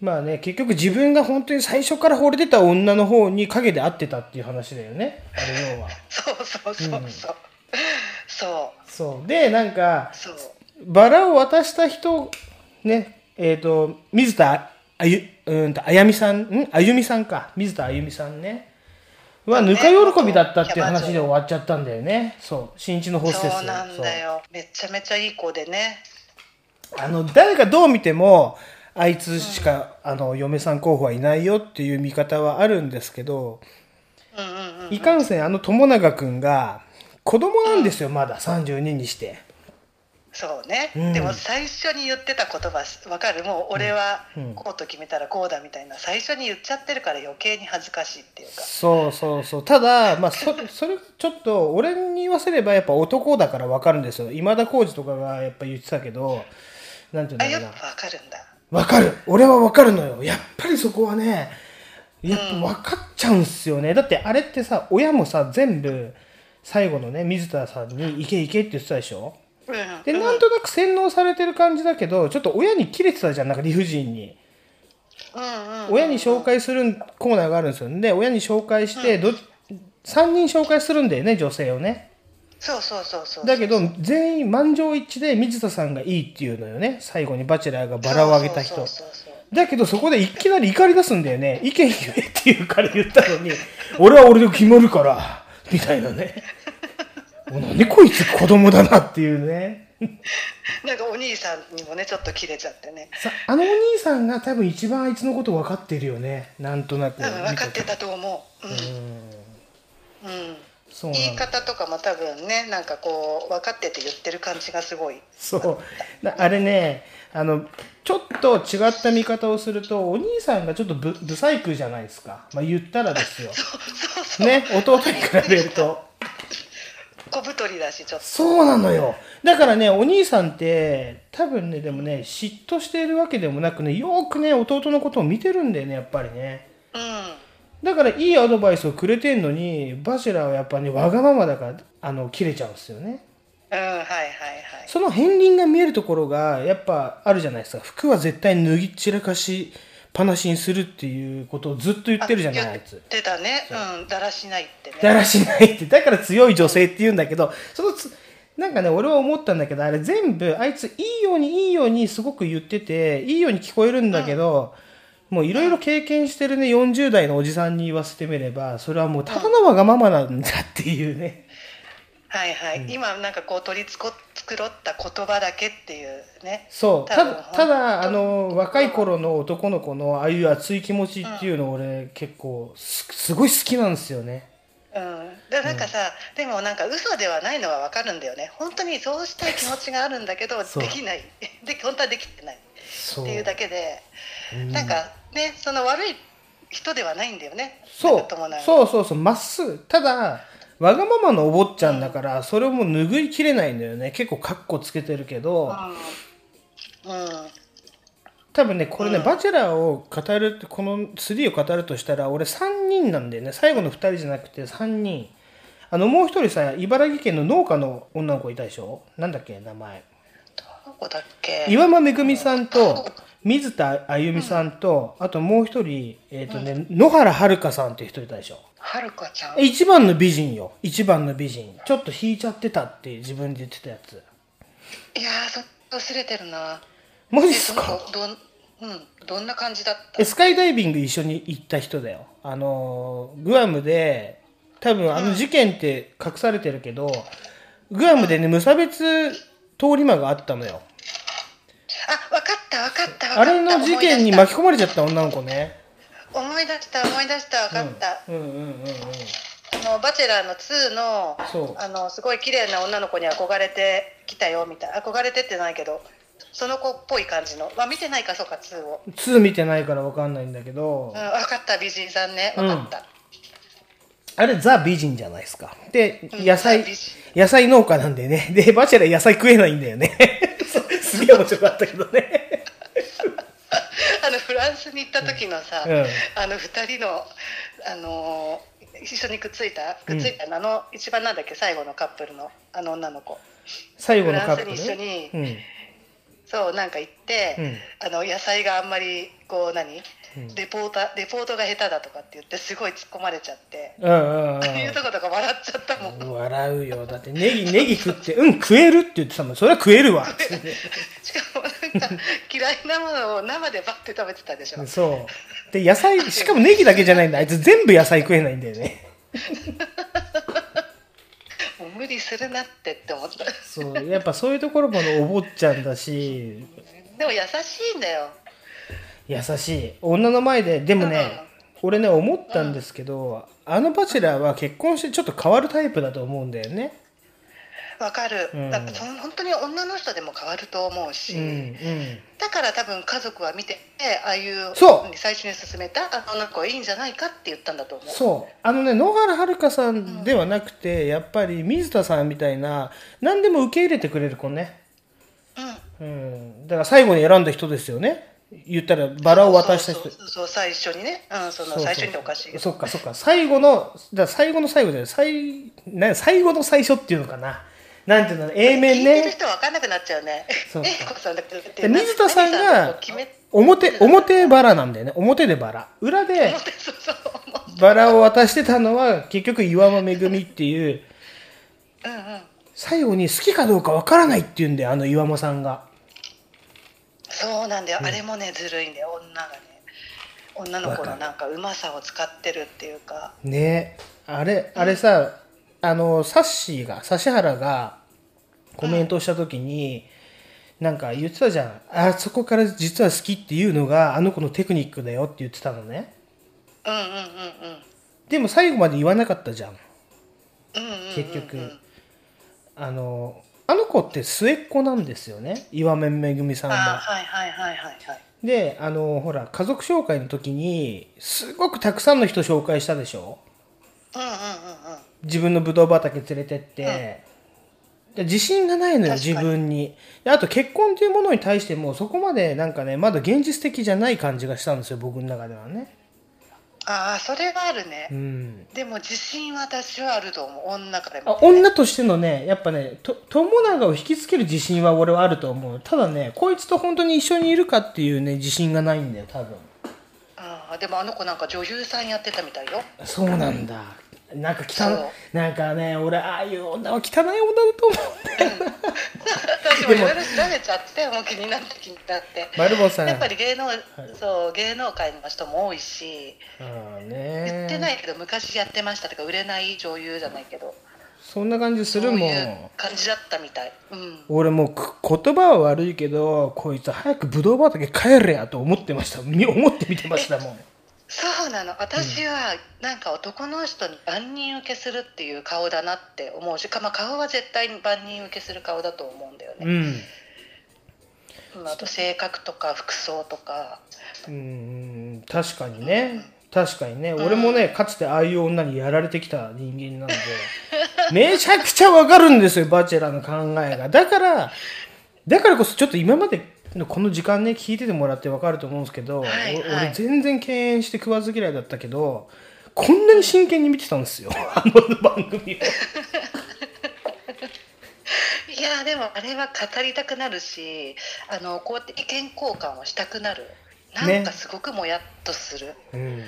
まあね、結局自分が本当に最初から惚れてた女の方に影で会ってたっていう話だよね。あれ要は。そうそうそうそう、そうそう。で、なんか、バラを渡した人、ね、えっ、と、水田あゆ、うんと、あやみさん、ん？あゆみさんか。水田あゆみさんね。は、ぬか喜びだったっていう話で終わっちゃったんだよね。そう。新地のホステス。そうなんだよめちゃめちゃいい子でねあの、誰がどう見ても、あいつしか、あの、嫁さん候補はいないよっていう見方はあるんですけど、いかんせん、あの友永くんが、子供なんですよ、まだ32にして。そうね、うん。でも最初に言ってた言葉わかる？もう俺はうん。こうと決めたらこうだみたいな。最初に言っちゃってるから余計に恥ずかしいっていうか。そうそうそう。ただ、まあ、そ、それ、ちょっと、俺に言わせればやっぱ男だからわかるんですよ。今田耕司とかがやっぱ言ってたけど、なんていうんだろうな。わかるんだわかる。俺はわかるのよ。やっぱりそこはね、やっぱわかっちゃうんすよね。だってあれってさ、親もさ、全部、最後のね、水田さんに行け行けって言ってたでしょ？で、なんとなく洗脳されてる感じだけど、ちょっと親に切れてたじゃん、なんか理不尽に。親に紹介するコーナーがあるんですよ。で、親に紹介して、ど3人紹介するんだよね、女性をね。そうそうそうそう。だけど全員満場一致で水田さんがいいっていうのよね。最後にバチェラーがバラをあげた人。だけどそこでいきなり怒り出すんだよね。意見言えって言うから言ったのに俺は俺で決まるからみたいなね。お何こいつ子供だなっていうね。なんかお兄さんにもねちょっと切れちゃってね。さあのお兄さんが多分一番あいつのこと分かってるよね。なんとなく。多分分かってたと思う。うん、うん言い方とかも多分ねなんかこう分かってて言ってる感じがすごい。そう。だあれねあのちょっと違った見方をするとお兄さんがちょっとブブサイクじゃないですか、まあ、言ったらですよ。ね弟に比べると。小太りだしちょっと。そうなのよ。だからねお兄さんって多分ねでもね嫉妬しているわけでもなくねよーくね弟のことを見てるんだよねやっぱりね。うんだからいいアドバイスをくれてんのにバチェラーはやっぱねわがままだからあの切れちゃうんですよね。うんはいはいはい。その片鱗が見えるところがやっぱあるじゃないですか。服は絶対脱ぎ散らかしっぱなしにするっていうことをずっと言ってるじゃないあいつ。言ってたね。うんだらしないってね。だらしないって。だから強い女性って言うんだけどそのつなんかね俺は思ったんだけどあれ全部あいついいようにいいようにすごく言ってていいように聞こえるんだけど、もういろいろ経験してるね40代のおじさんに言わせてみればそれはもうただのわがままなんだっていうね。はいはい、今なんかこう取り繕った言葉だけっていうね。そう。ただただあの若い頃の男の子のああいう熱い気持ちっていうのを俺結構すすごい好きなんですよね。うん、でなんかさ、でもなんか嘘ではないのはわかるんだよね。本当にそうしたい気持ちがあるんだけどできない。で本当はできてないっていうだけで、う。んなんかねその悪い人ではないんだよね。そう。そうそうそう。まっすぐ。ただわがままのお坊ちゃんだから、それをもう拭いきれないんだよね。結構カッコつけてるけど、うん。多分ねこれね、バチェラーを語るこの3を語るとしたら俺3人なんだよね。最後の2人じゃなくて3人。あのもう一人さ茨城県の農家の女の子いたでしょ？なんだっけ名前。どこだっけ？岩間めぐみさんと水田あゆみさんと、あともう一人、えっ、とね、野原はるかさんっていう人いたでしょ。はるかちゃん？一番の美人よ。一番の美人。ちょっと引いちゃってたって自分で言ってたやつ。いやーそ忘れてるな。マジっすか？どんうん。どんな感じだった？えスカイダイビング一緒に行った人だよ。あのグアムで多分あの事件って隠されてるけど、グアムでね無差別通り魔があったのよ。あわかったわかったわかったあれの事件に巻き込まれちゃった女の子ね。思い出した思い出したわかった、うん。うんうんうんあのバチェラーの2のあのすごい綺麗な女の子に憧れてきたよみたいな。憧れてってないけどその子っぽい感じの、まあ、見てないかそうか2を、2見てないから分かんないんだけど。うん、分かった美人さんね。分かった、あれザ美人じゃないですか。で野菜野菜農家なんでね。でバチェラー野菜食えないんだよね。すげえ面白かったけどね あのフランスに行った時のさ、うん。あの2人のあのー一緒にくっついたくっついた、あの一番なんだっけ最後のカップルのあの女の子。最後のカップルフランスに一緒にうん。そうなんか行って、あの野菜があんまりこう何、うんレポータレポートが下手だとかって言ってすごい突っ込まれちゃって、うんういうとことか笑っちゃったもん。笑うよ。だってネギネギ食ってうん食えるって言ってたもん。それは食えるわ。って嫌いなものを生でバッて食べてたでしょ。そう。で野菜しかもネギだけじゃないんだ。あいつ全部野菜食えないんだよね。もう無理するなってって思った。そう。やっぱそういうところものお坊ちゃんだし。でも優しいんだよ優しい。女の前ででもね、俺ね思ったんですけど、あのバチェラーは結婚してちょっと変わるタイプだと思うんだよね。わかる、うん。だってその本当に女の人でも変わると思うし、うんうん。だから多分家族は見ててああいうそう。最初に勧めたあの子はいいんじゃないかって言ったんだと思う。そう。あのね野原はるかさんではなくて、やっぱり水田さんみたいな何でも受け入れてくれる子ね。うん、だから最後に選んだ人ですよね言ったらバラを渡した人。そうそう最初にね、うん、その最初におかしいそっかそっか。最後のだ最後の最後じゃない最な最後の最初っていうのかな。なんていうの A 面聞いてるね人分かんなくなっちゃうね。そう。えこさんだけどで水田さん何が表表バラなんだよね。表でバラ。裏でバラを渡してたのは結局岩間めぐみっていう。うんうん。最後に好きかどうかわからないって言うんだよあの岩間さんがそうなんだよ、あれもねずるいんだよ。女がね。女の子のなんかうまさを使ってるっていうか。ね。あれあれさ、あのサッシーが指原がコメントした時に、なんか言ってたじゃん。あそこから実は好きっていうのがあの子のテクニックだよって言ってたのね。うんうんうんうん。でも最後まで言わなかったじゃん。うんうんうんうん。結局。あのあの子って末っ子なんですよね。岩面めぐみさんあははいはいはいはいはい。であのほら家族紹介の時にすごくたくさんの人紹介したでしょ？うんうんうんうん。自分のブドウ畑連れてって、で自信がないのよ自分に。であと結婚というものに対してもそこまでなんかねまだ現実的じゃない感じがしたんですよ僕の中ではねああそれはあるね、うん。でも自信は私はあると思う。女から見てあ女としてのねやっぱねと友永を引きつける自信は俺はあると思う。ただねこいつと本当に一緒にいるかっていうね自信がないんだよ多分。ああでもあの子なんか女優さんやってたみたいよ。そうなんだなんか汚なんかね俺ああいう女は汚い女だと思う。私もいろいろ調べちゃってもう気になって気になって。マルボさん。やっぱり芸能、そう芸能界の人も多いしああ言ねってないけど昔やってましたとか売れない女優じゃないけど。そんな感じするもん。感じだったみたい。うん。俺もうく言葉は悪いけどこいつ早くブドウ畑帰れやと思ってました。み 思って見てましたもんそうなの。私はなんか男の人に万人受けするっていう顔だなって思うしか、まあ、顔は絶対に万人受けする顔だと思うんだよね、うん。うんあと性格とか服装とか。うん確かにね。確かにね。俺もねかつてああいう女にやられてきた人間なので。めちゃくちゃわかるんですよバチェラーの考えが。だからだからこそちょっと今までのこの時間ね聞いててもらってわかると思うんですけど、はいはい。お俺全然敬遠して食わず嫌いだったけどこんなに真剣に見てたんですよ あの番組を。いやでもあれは語りたくなるしあのこうやって意見交換をしたくなる。なんかすごくもやっとする、うん。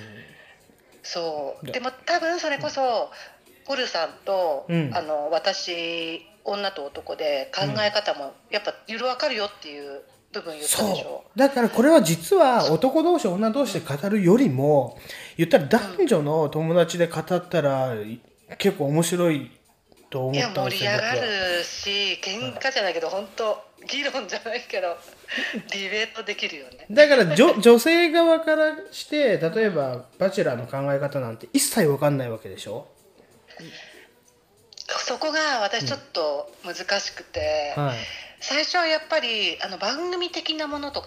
そう。でも多分それこそポルさんと、うん。あの私女と男で考え方もやっぱいろいろ分かるよっていう部分言ったでしょ。そう。だからこれは実は男同士女同士で語るよりも言ったら男女の友達で語ったら結構面白いと思いやったんですよ盛り上がるし喧嘩じゃないけど本当議論じゃないけど ディベートできるよね。だから女 女性側からして例えばバチェラーの考え方なんて一切わかんないわけでしょ？そこが私ちょっと難しくて、はい最初はやっぱりあの番組的なものと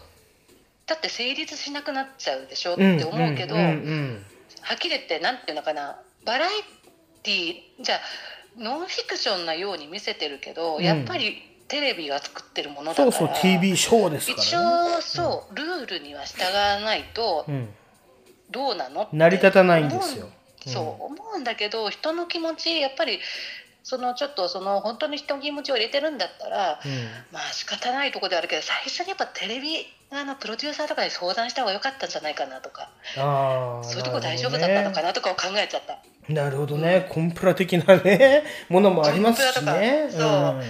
だって成立しなくなっちゃうでしょって思うけど、うんうんうん。はっきり言ってなんていうのかなバラエティじゃあノンフィクションなように見せてるけど、うん。やっぱりテレビが作ってるものだからそうそう TV ショーです一からね。応そう、ルールには従わないとうん。どうなのって成り立たないんですよ。思うそう思うんだけど人の気持ちやっぱりそのちょっとその本当に人の気持ちを入れてるんだったら、まあ仕方ないところではあるけど最初にやっぱテレビあのプロデューサーとかに相談した方が良かったんじゃないかなとかああそういうとこ大丈夫だったのかなとかを考えちゃった。なるほどね、コンプラ的なね ものもありますしね。とかそう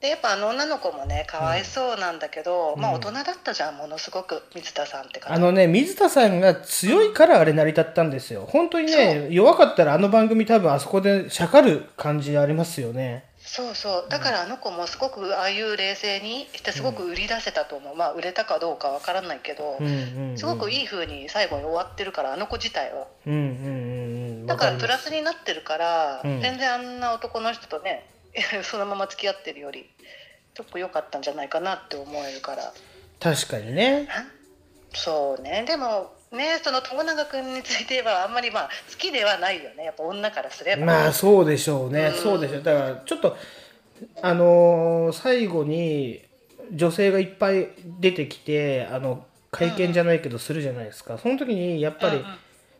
でやっぱあの女の子もねかわいそうなんだけど、うん。まあ大人だったじゃんものすごく水田さんって方。あのね水田さんが強いからあれ成り立ったんですよ。本当にね弱かったらあの番組多分あそこでしゃかる感じありますよね。そうそう。だからあの子もすごくああいう冷静にしてすごく売り出せたと思う、まあ売れたかどうかわからないけど、うんうんうん。すごくいい風に最後に終わってるからあの子自体は。うんうんうんうん。だからプラスになってるから、うん。全然あんな男の人とね そのまま付き合ってるよりちょっと良かったんじゃないかなって思えるから。確かにね。そうね。でもねその友永君について言えばあんまりまあ好きではないよね。やっぱ女からすれば。まあそうでしょうね、うん。そうでしょう。だからちょっとあのー最後に女性がいっぱい出てきてあの会見じゃないけどするじゃないですか、その時にやっぱり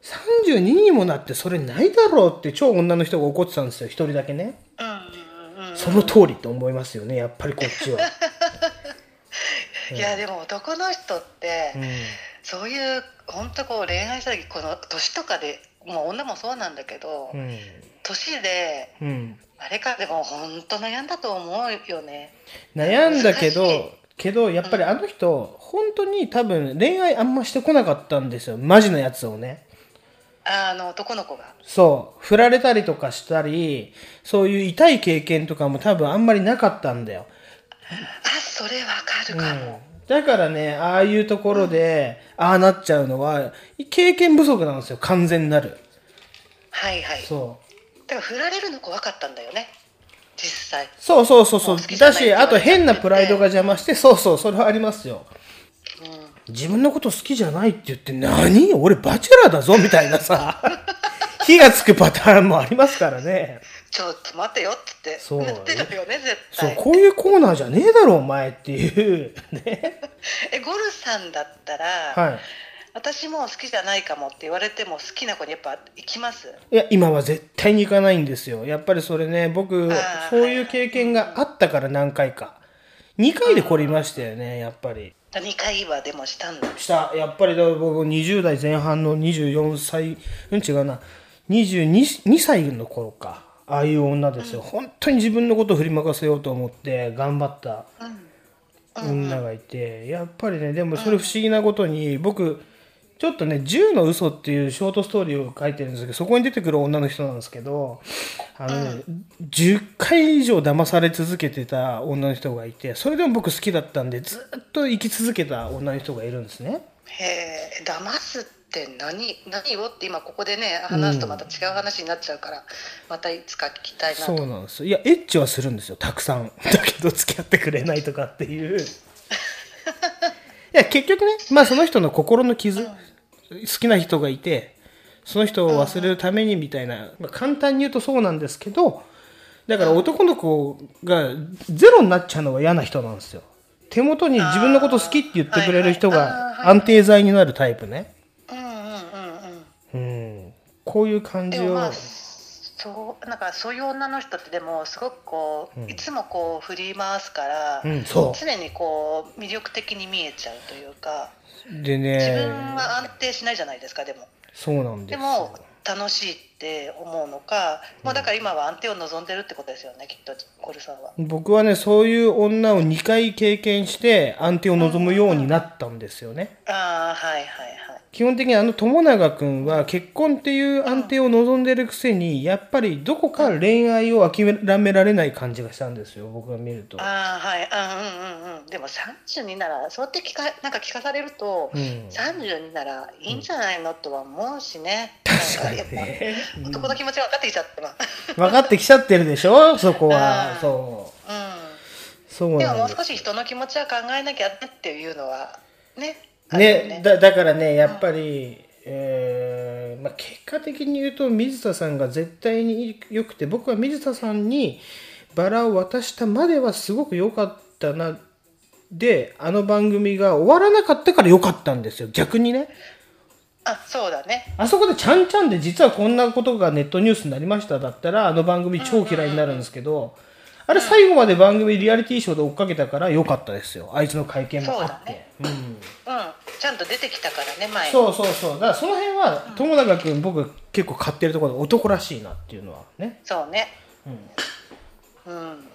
32にもなってそれないだろうって超女の人が怒ってたんですよ。一人だけね、その通りと思いますよねやっぱりこっちは、いやでも男の人って、うん。そういう本当こう恋愛した時この年とかでもう女もそうなんだけど、うん。年でうん。あれかでも本当悩んだと思うよね。悩んだけど、けど、やっぱりあの人、本当に多分恋愛あんましてこなかったんですよ。マジなやつをね。あの男の子がそう。振られたりとかしたり、そういう痛い経験とかも多分あんまりなかったんだよ。あそれわかるかも、だからね、ああいうところで、ああなっちゃうのは、経験不足なんですよ。完全なる。はいはいそだから振られるの怖かったんだよね実際そうそうそうそうだし、あと変なプライドが邪魔して、そうそう、それはありますよ。自分のこと好きじゃないって言って、何？俺バチェラーだぞみたいなさ、火がつくパターンもありますからね。ちょっと待てよって言ってそう言ってたよね絶そう、対こういうコーナーじゃねえだろ、お前っていう。えゴルさんだったら、はい。私も好きじゃないかもって言われても好きな子にやっぱ行きます？いや、今は絶対に行かないんですよ。やっぱりそれね、僕、そういう経験があったから何回か。2回でこれいましたよね、やっぱり。2回はでもしたんだした。やっぱりだ僕20代前半の24歳、うん違うな、22 2歳の頃か。ああいう女ですよ。本当に自分のことを振りまかせようと思って頑張った女がいて、やっぱりね、でもそれ不思議なことに、僕、ちょっとね、10の嘘っていうショートストーリーを書いてるんですけど、そこに出てくる女の人なんですけど、あのね、10回以上騙され続けてた女の人がいて、それでも僕好きだったんで、ずっと生き続けた女の人がいるんですね。へえ騙すって何何をって今ここでね話すとまた違う話になっちゃうから、またいつか聞きたいなとそうなんですよ。いや、エッチはするんですよ、たくさん。だけど、付き合ってくれないとかっていう。いや、結局ね、まあその人の心の傷、好きな人がいて、その人を忘れるためにみたいな、まあ、簡単に言うとそうなんですけど、だから男の子がゼロになっちゃうのは嫌な人なんですよ。手元に自分のこと好きって言ってくれる人が安定剤になるタイプね。うんうんうんうんうん。こういう感じを。そうなんかそういう女の人ってでもすごくこう、うん。いつもこう振り回すから、うんそう。常にこう魅力的に見えちゃうというかで自分ね、は安定しないじゃないですかでも。そうなんでも楽しいって思うのか、もうだから今は安定を望んでるってことですよねきっとコルさんは。僕はね、そういう女を2回経験して安定を望むようになったんですよね。ああはいはいはい基本的にあの友永君は結婚っていう安定を望んでるくせに、やっぱりどこか恋愛を諦められない感じがしたんですよ、僕が見ると。ああはい。あうんうんうん。でも32ならそうやって聞かなんか聞かされると、うん。32ならいいんじゃないのとは思うしね。確かにね。男の気持ち分かってきちゃってま分かってきちゃってるでしょ？そこは。そう。そうでももう。少し人の気持ちは考えなきゃねっていうのはねね、だだからね、やっぱり、えーまあ、結果的に言うと水田さんが絶対に良くて僕は水田さんにバラを渡したまではすごく良かったなであの番組が終わらなかったから良かったんですよ。逆にね。あそうだね。あそこでちゃんちゃんで実はこんなことがネットニュースになりましただったらあの番組超嫌いになるんですけど、あれ最後まで番組リアリティショーで追っかけたから良かったですよ。あいつの会見もあって。うんうんちゃんと出てきたからね前に。そうそうそう。だからその辺は友永君僕結構買ってるところで男らしいなっていうのはね。そうね。うん。うん。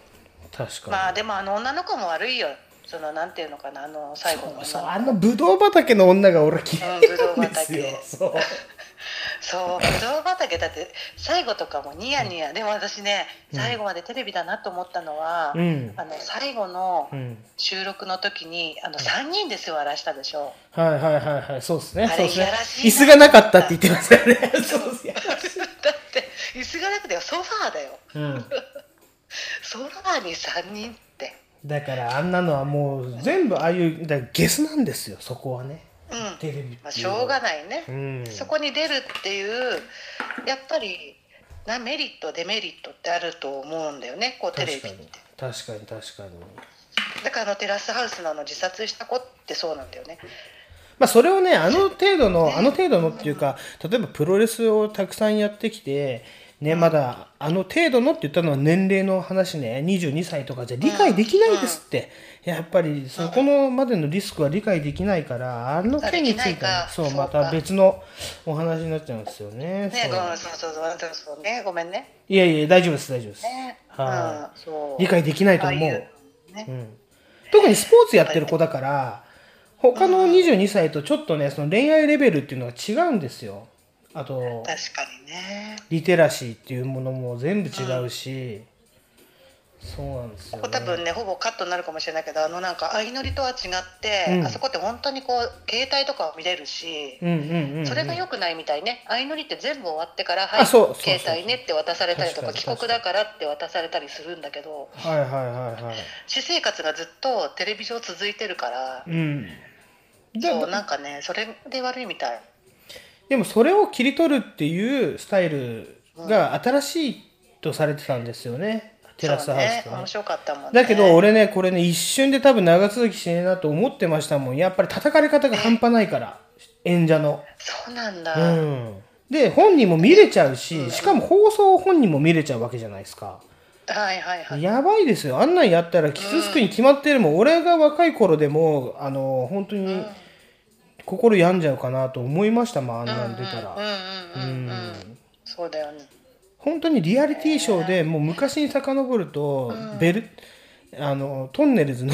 確かに、まあでもあの女の子も悪いよ。そのなんていうのかなあの最後の女の子。あのブドウ畑の女が俺嫌いなんですよ、そうそうぶどう畑だって最後とかもニヤニヤ、でも私ねうん。最後までテレビだなと思ったのは、うん。あの最後のうん。収録の時にあの3人で座らしたでしょ、はいはいはいはい。そうですね。あれいやらしい椅子がなかったって言ってますよね。そうですよ。椅子がなくてソファーだよ。うん。ソファーに3人って。だからあんなのはもう全部ああいうだゲスなんですよそこはね。うんうまあ、しょうがないね、うん。そこに出るっていうやっぱりなメリットデメリットってあると思うんだよねこうテレビ確かに確かに確かに。だからあのテラスハウスのあの自殺した子ってそうなんだよね。まあそれをね、あの程度の、あの程度のっていうか、例えばプロレスをたくさんやってきて、ね、まだあの程度のって言ったのは年齢の話ね。22歳とかじゃ理解できないですって、やっぱりそこのまでのリスクは理解できないからあの件についてはそうまた別のお話になっちゃうんですよね。ね、そう。そうそうそうね、ごめんね。いやいや大丈夫です大丈夫です、ね、はい。理解できないと思う。ね。うん、特にスポーツやってる子だから他の22歳とちょっとねその恋愛レベルっていうのが違うんですよ。あと確かにね。リテラシーっていうものも全部違うし、そうなんですよ、ね、ここ多分ねほぼカットになるかもしれないけどあのなんか相乗りとは違って、うん。あそこって本当にこう携帯とかを見れるし、うんうんうんうん。それが良くないみたいね。相乗りって全部終わってから「はい携帯ね」って渡されたりとか帰国だからって渡されたりするんだけどはいはいはいはい。私生活がずっとテレビ上続いてるから、うん。そうなんかねそれで悪いみたい。でもそれを切り取るっていうスタイルが新しいとされてたんですよね、テラスハウスとね。ね面白かったもんね。だけど俺ねこれね一瞬で多分長続きしねえなと思ってましたもん。やっぱり叩かれ方が半端ないから。演者の。そうなんだ、うん。で本人も見れちゃうししかも放送本人も見れちゃうわけじゃないですか。はいはいはい。やばいですよ。あんなんやったら傷つくに決まってるもん、俺が若い頃でもあの本当に心病んじゃうかなと思いましたもん。あんなん出たら。うん。そうだよね本当にリアリティショーでもう昔に遡ると、ベルあのトンネルズの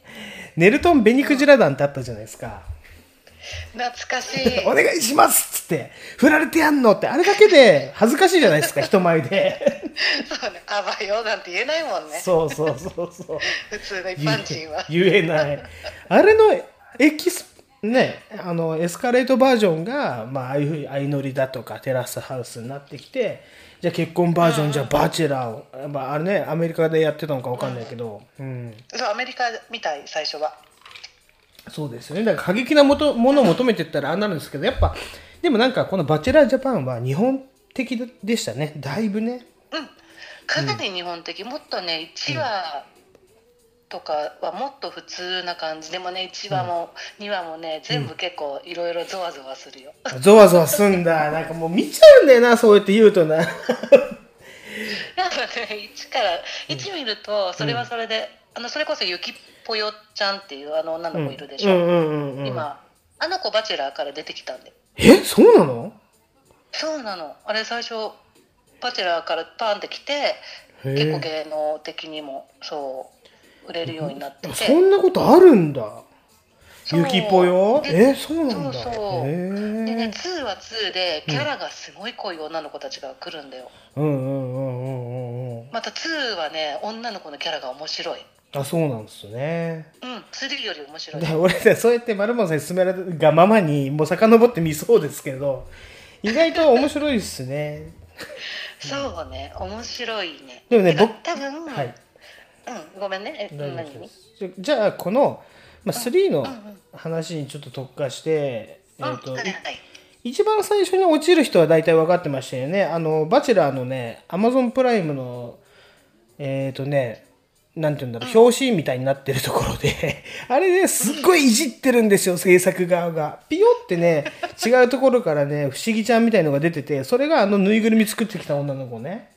ネルトン・ベニクジラ団ってあったじゃないですか。懐かしい。お願いしますっつって振られてやんのってあれだけで恥ずかしいじゃないですか 人前で。そうねあばよなんて言えないもんね。そうそうそうそう。普通の一般人は。言えない。あれのエキスねあのエスカレートバージョンが、まあ、ああいうふうに相乗りだとかテラスハウスになってきてじゃあ結婚バージョン、じゃあバチェラーを、まあ、あれねアメリカでやってたのかわかんないけど、うん。そうアメリカみたい最初は。そうですよね。だから過激なもとものを求めてったらああなるんですけどやっぱでもなんかこの「バチェラージャパン」は日本的でしたね。だいぶね。かなり日本的、もっとね1話とかはもっと普通な感じ。でもね1話も2話もね全部結構いろいろゾワゾワするよ、ゾワゾワすんだ。なんかもう見ちゃうんだよなそうやって言うとな。やっぱね1から1見るとそれはそれで、あのそれこそゆきぽよちゃんっていうあの女の子いるでしょ、うんうんうんうん。今あの子バチェラーから出てきたんで。えそうなの？そうなの。あれ最初バチェラーからパンって来て結構芸能的にもそう売れるようになってて。そんなことあるんだ。ゆきぽよ？でえそうなんだ。そうそう。へでえね2は2でキャラがすごい濃い女の子たちが来るんだよ、うんうんうんうんうんうんまた2はね女の子のキャラが面白い。あそうなんですね。うん3より面白い。で俺ねそうやって丸本さんに勧められがままにもう遡って見そうですけど意外と面白いですね。そうね面白いね。でもね僕多分、はいうんごめんね。え大丈夫何？ですじゃじゃあこの、まあ、3の話にちょっと特化して、えーとい一番最初に落ちる人は大体分かってましたよね。あのバチェラーのねアマゾンプライムのえっ、とねなんて言うんだろう、表紙みたいになってるところで あれねすっごいいじってるんですよ制作側が。ピヨってね違うところからね不思議ちゃんみたいのが出ててそれがあのぬいぐるみ作ってきた女の子ね。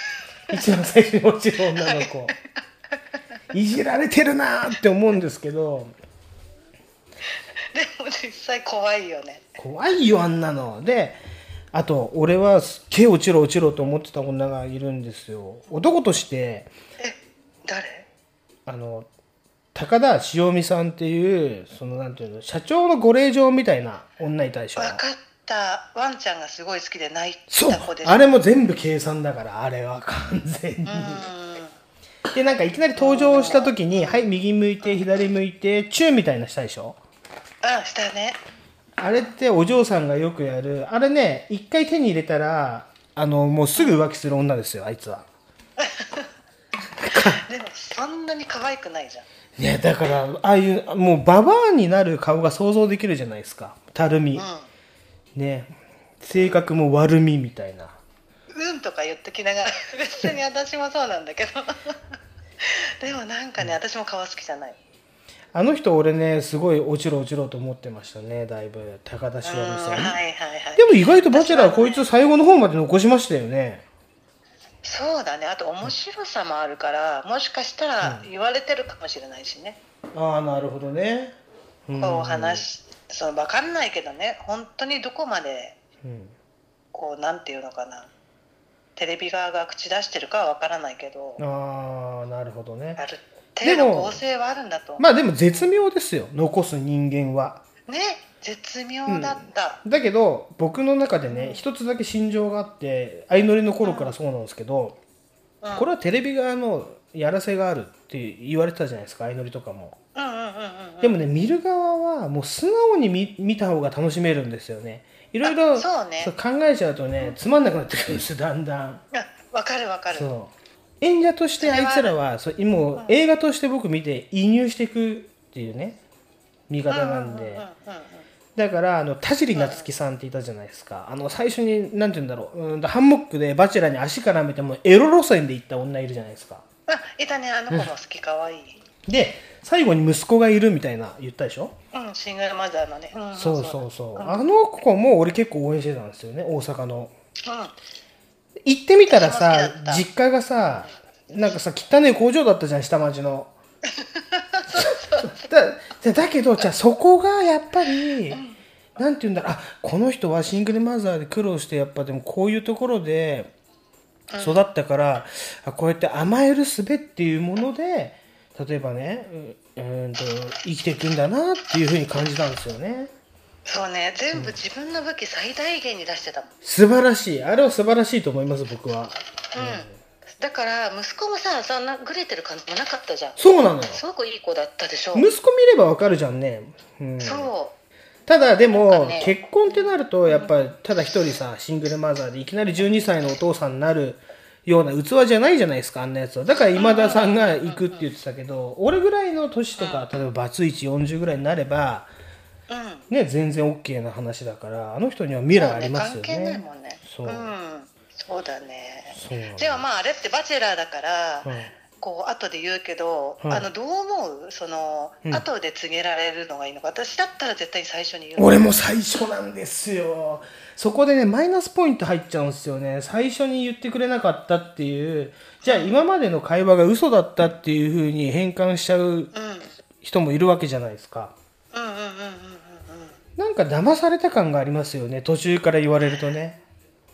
一番最初に落ちる女の子いじられてるなーって思うんですけど。でも実際怖いよね。怖いよあんなの。であと俺はすっげえ落ちろ落ちろと思ってた女がいるんですよ。男として誰？あの高田塩美さんっていうそのなんていうの社長のご令嬢みたいな女いたでしょ分かった。ワンちゃんがすごい好きで泣いそうた子でしょあれも全部計算だから。あれは完全にでなんかいきなり登場した時に「はい右向いて左向いてチューみたいなしたでしょ？あしたね。あれってお嬢さんがよくやる。あれね一回手に入れたらあのもうすぐ浮気する女ですよあいつは。でもそんなに可愛くないじゃん。ねだからああいうもうババアになる顔が想像できるじゃないですか。たるみ、ね性格も悪みみたいなうんとか言っときながら 別に私もそうなんだけど。でもなんかね私も顔好きじゃない。あの人俺ねすごい落ちろ落ちろと思ってましたね。だいぶ高田しおりさん、はいはいはい。でも意外とバチェラーこいつ最後の方まで残しましたよね。そうだね。あと面白さもあるからもしかしたら言われてるかもしれないしね、ああなるほどね。うん。こう話その分かんないけどね。本当にどこまでうん。こうなんていうのかなテレビ側が口出してるかは分からないけどああなるほどね。程度構成はあるんだと。まあでも絶妙ですよ。残す人間は。ね絶妙だった、だけど僕の中でね一つだけ心情があって相乗りの頃からそうなんですけど、うん。これはテレビ側のやらせがあるって言われてたじゃないですか相乗りとかも、うんうんうんうん。でもね見る側はもう素直に見見た方が楽しめるんですよねいろいろそうね。そう考えちゃうとねつまんなくなってくるんですよだんだん。あ分かる分かる。そう。演者としてあいつらはそうもう映画として僕見て移入していくっていうね見方なんで、だからあの田尻夏樹さんっていたじゃないですか。あの最初になんて言うんだろう。うんとハンモックでバチェラーに足絡めてもエロ路線で行った女いるじゃないですか。あいたね。あの子も好きかわいいで最後に息子がいるみたいな言ったでしょ、うんシングルマザーのね、うん、そうそうそう。あの子も俺結構応援してたんですよね大阪の。うん。行ってみたらさ実家がさなんかさ汚い工場だったじゃん下町の。だだけどじゃあそこがやっぱり、なんて言うんだろう。あこの人はシングルマザーで苦労してやっぱでもこういうところで育ったから、あこうやって甘える術っていうもので例えばねうんと生きていくんだなっていうふうに感じたんですよね。そうね全部自分の武器最大限に出してたもん、素晴らしい。あれは素晴らしいと思います僕は。だから息子もさそんなグレてる感じもなかったじゃん。そうなのよ。すごくいい子だったでしょ。息子見ればわかるじゃんね、うん、そただでなんも、かね。結婚ってなるとやっぱただ一人さシングルマザーでいきなり12歳のお父さんになるような器じゃないじゃないですかあんなやつは。だから今田さんが行くって言ってたけど俺ぐらいの年とか例えばバツイチ40ぐらいになれば、ね、全然 OK な話だからあの人には未来ありますよ関係ないねもんね。そう。うん。そうだね。でもまああれってバチェラーだから、はいこう後で言うけど、はいあのどう思う？その、うん。後で告げられるのがいいのか。私だったら絶対に最初に言う。俺も最初なんですよそこでねマイナスポイント入っちゃうんですよね。最初に言ってくれなかったっていう。じゃあ今までの会話が嘘だったっていうふうに変換しちゃう人もいるわけじゃないですか。なんか騙された感がありますよね。途中から言われるとね。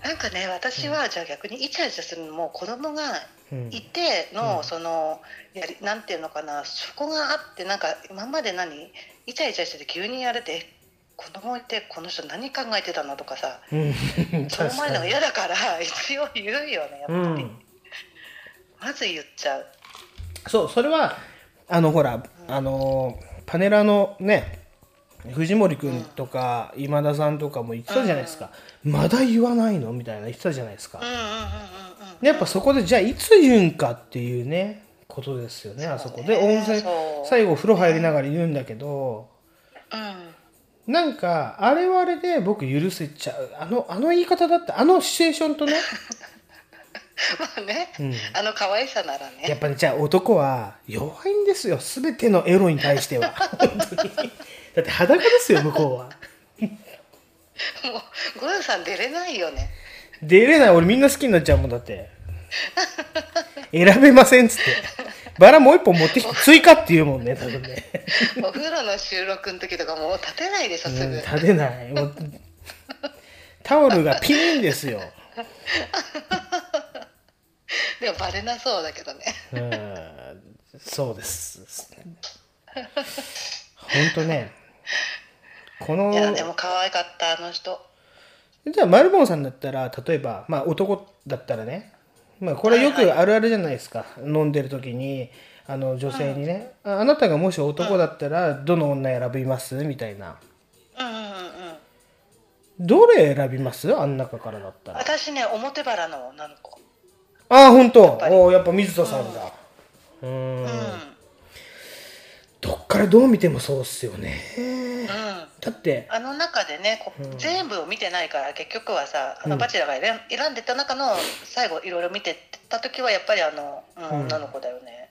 なんかね私はじゃあ逆にイチャイチャするのも子供がうん。いての、うん。そのやりなんていうのかなそこがあってなんか今まで何？イチャイチャしてて急にやれてえ子供いてこの人何考えてたのとかさうん。そう思われるのが嫌だから一応言うよねやっぱり、うん。まず言っちゃう。そうそれはあのほらあのパネラーのね藤森君とか今田さんとかも言ってたじゃないですか、まだ言わないのみたいな言ってたじゃないですか、やっぱそこでじゃあいつ言うんかっていうねことですよねあそこ。で温泉最後風呂入りながら言うんだけど、なんかあれはあれで僕許せちゃう。あのあの言い方だってあのシチュエーションとね、まあね、うん。あの可愛さならね。やっぱりじゃあ男は弱いんですよ。全てのエロに対しては。本当に。だって裸ですよ向こうは。もうゴヨさん出れないよね。出れない。俺みんな好きになっちゃうもんだって。選べませんっつってバラもう一本持ってきて追加って言うもんね多分ね。お風呂の収録の時とかもう立てないでしょすぐ、うん立てない。もうタオルがピンですよ。でもバレなそうだけどね。うんそうです。本当ね。このいやでも可愛かったあの人。じゃあマルボンさんだったら例えば、まあ、男だったらね、まあ、これよくあるあるじゃないですか、飲んでる時にあの女性にね、ああなたがもし男だったらどの女選びます？みたいな。うんうんうんうん。どれ選びます？あん中からだったら。私ね表原の女の子。ああ本当。おーやっぱ水田さんだ。うーんどっからどう見てもそうっすよね。うん。だってあの中でねこうん。全部を見てないから結局はさあうん。のバチェラーが選んでた中の最後いろいろ見てた時はやっぱりあの、うん。うん女の子だよね。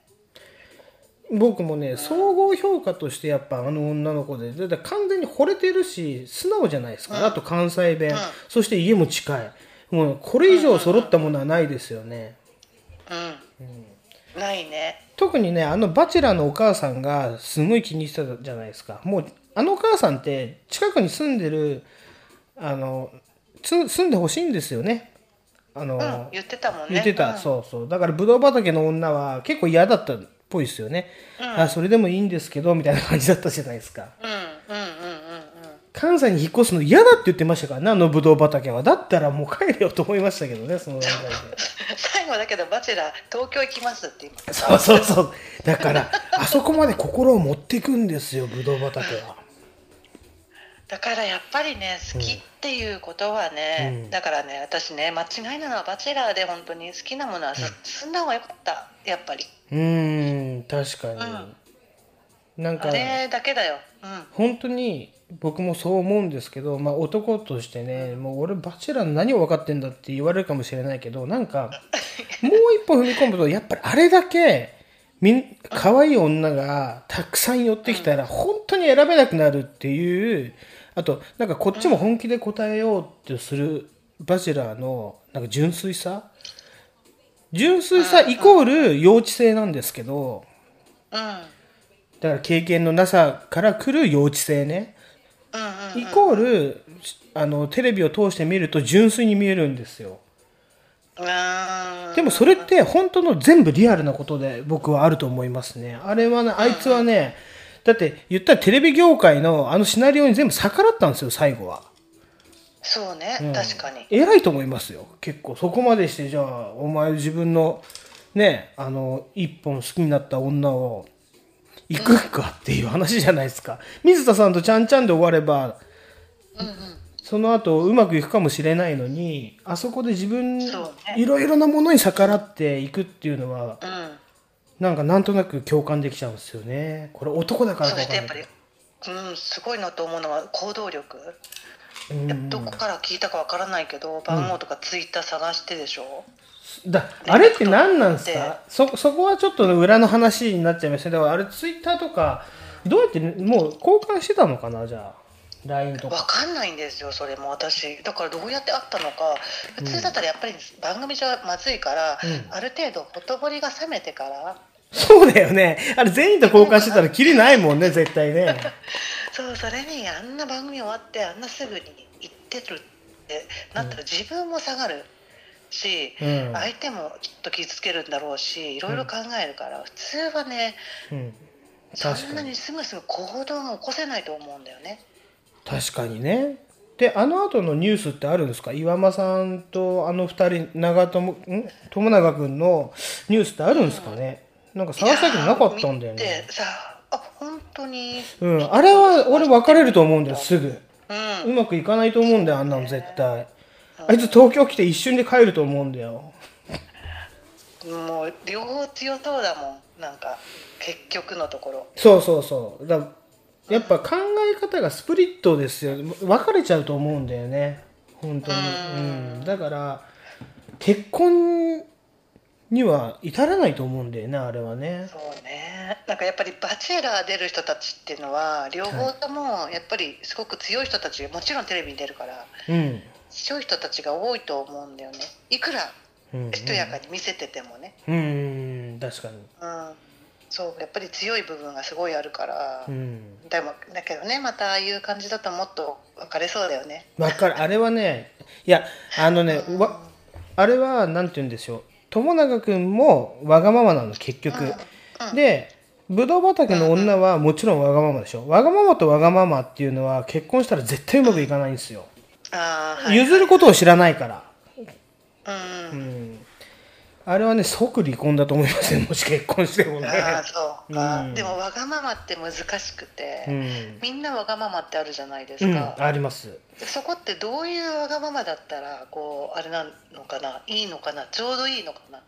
僕もね総合評価としてやっぱあの女の子でだって完全に惚れてるし素直じゃないですか、あと関西弁、そして家も近い。もうこれ以上揃ったものはないですよね、ないね特にねあのバチェラーのお母さんがすごい気にしてたじゃないですか。もうあのお母さんって近くに住んでるあのつ住んでほしいんですよね。あの、うん言ってたもんね。言ってた、うん。そうそう。だからブドウ畑の女は結構嫌だったっぽいですよね、うん。あそれでもいいんですけどみたいな感じだったじゃないですか。うんうんうんうん。関西に引っ越すの嫌だって言ってましたからねあのブドウ畑は。だったらもう帰れよと思いましたけどねその段階で 最後だけどバチェラー東京行きますって言いましたそうそうそう。だから あそこまで心を持っていくんですよブドウ畑は。だからやっぱりね好きっていうことはね、うん。だからね私ね間違いなのはバチェラーで本当に好きなものはす進ん。だ方がよかった。やっぱり。うーん確かに、なんかあれだけだよ。うん。本当に僕もそう思うんですけど、まあ、男としてねもう俺バチェラーの何を分かってんだって言われるかもしれないけどなんかもう一歩踏み込むとやっぱりあれだけみん可愛い女がたくさん寄ってきたら本当に選べなくなるっていうあとなんかこっちも本気で答えようとするバチェラーのなんか純粋さ？純粋さイコール幼稚性なんですけどうん。だから経験のなさから来る幼稚性ねイコールあのテレビを通して見ると純粋に見えるんですよ。でもそれって本当の全部リアルなことで僕はあると思いますね。あれはねあいつはねだって言ったらテレビ業界のあのシナリオに全部逆らったんですよ最後は。そうね、うん。確かに。偉いと思いますよ結構。そこまでしてじゃあお前自分のねあの一本好きになった女を行くかっていう話じゃないですか。水田さんとちゃんちゃんで終わればその後うまくいくかもしれないのにあそこで自分いろいろなものに逆らっていくっていうのはうん。なんかなんとなく共感できちゃうんですよね。これ男だからそかやっぱりうんすごいなと思うのは行動力。うん。どこから聞いたかわからないけど番号とかツイッター探してでしょ、だあれって何なんですか？そそこはちょっと裏の話になっちゃいましただからあれツイッターとかどうやってもう交換してたのかな？じゃあ LINE とわかかんないんですよそれも。私だからどうやって会ったのか。普通だったらやっぱり番組上まずいから、うん。ある程度ほとぼりが冷めてから。そうだよね。あれ全員と交換してたらキリないもんね絶対ね。そうそれにあんな番組終わってあんなすぐに行ってるってなったら自分も下がるし、うん。相手もきっと傷つけるんだろうしいろいろ考えるから、普通はねうん。そんなにすぐすぐ行動が起こせないと思うんだよね。確かにね。であの後のニュースってあるんですか？岩間さんとあの二人長友ん？友永君のニュースってあるんですかね、なんか探したけどなかったんだよね。でさあ本当に。うん。あれは俺別れると思うんだよすぐ。うん。うまくいかないと思うんだよあんなの絶対あいつ東京来て一瞬で帰ると思うんだよ。もう両方強そうだもんなんか結局のところ。そうそうそう。だやっぱ考え方がスプリットですよ分かれちゃうと思うんだよね。本当に。うん。だから結婚には至らないと思うんだよねあれはね。そうね。なんかやっぱり「バチェラー」出る人たちっていうのは両方ともやっぱりすごく強い人たちもちろんテレビに出るからうん強い人たちが多いと思うんだよね。いくらうんしとやかに見せててもね。うん確かに。うん。そうやっぱり強い部分がすごいあるから、うん。でもだけどねまたああいう感じだともっと分かれそうだよね。わかる。あれはねいやあのねわあれはなんて言うんでしょう。友永君もわがままなの結局、でぶどう畑の女はもちろんわがままでしょ。わがままとわがままっていうのは結婚したら絶対うまくいかないんですよ、ああはい譲ることを知らないから、うん。うん、あれはね即離婚だと思いますよもし結婚してもね。ああそうか、うん。でもわがままって難しくて、うん。みんなわがままってあるじゃないですうん。か、あります。そこってどういうわがままだったらこうあれなのかな？いいのかな？ちょうどいいのかな？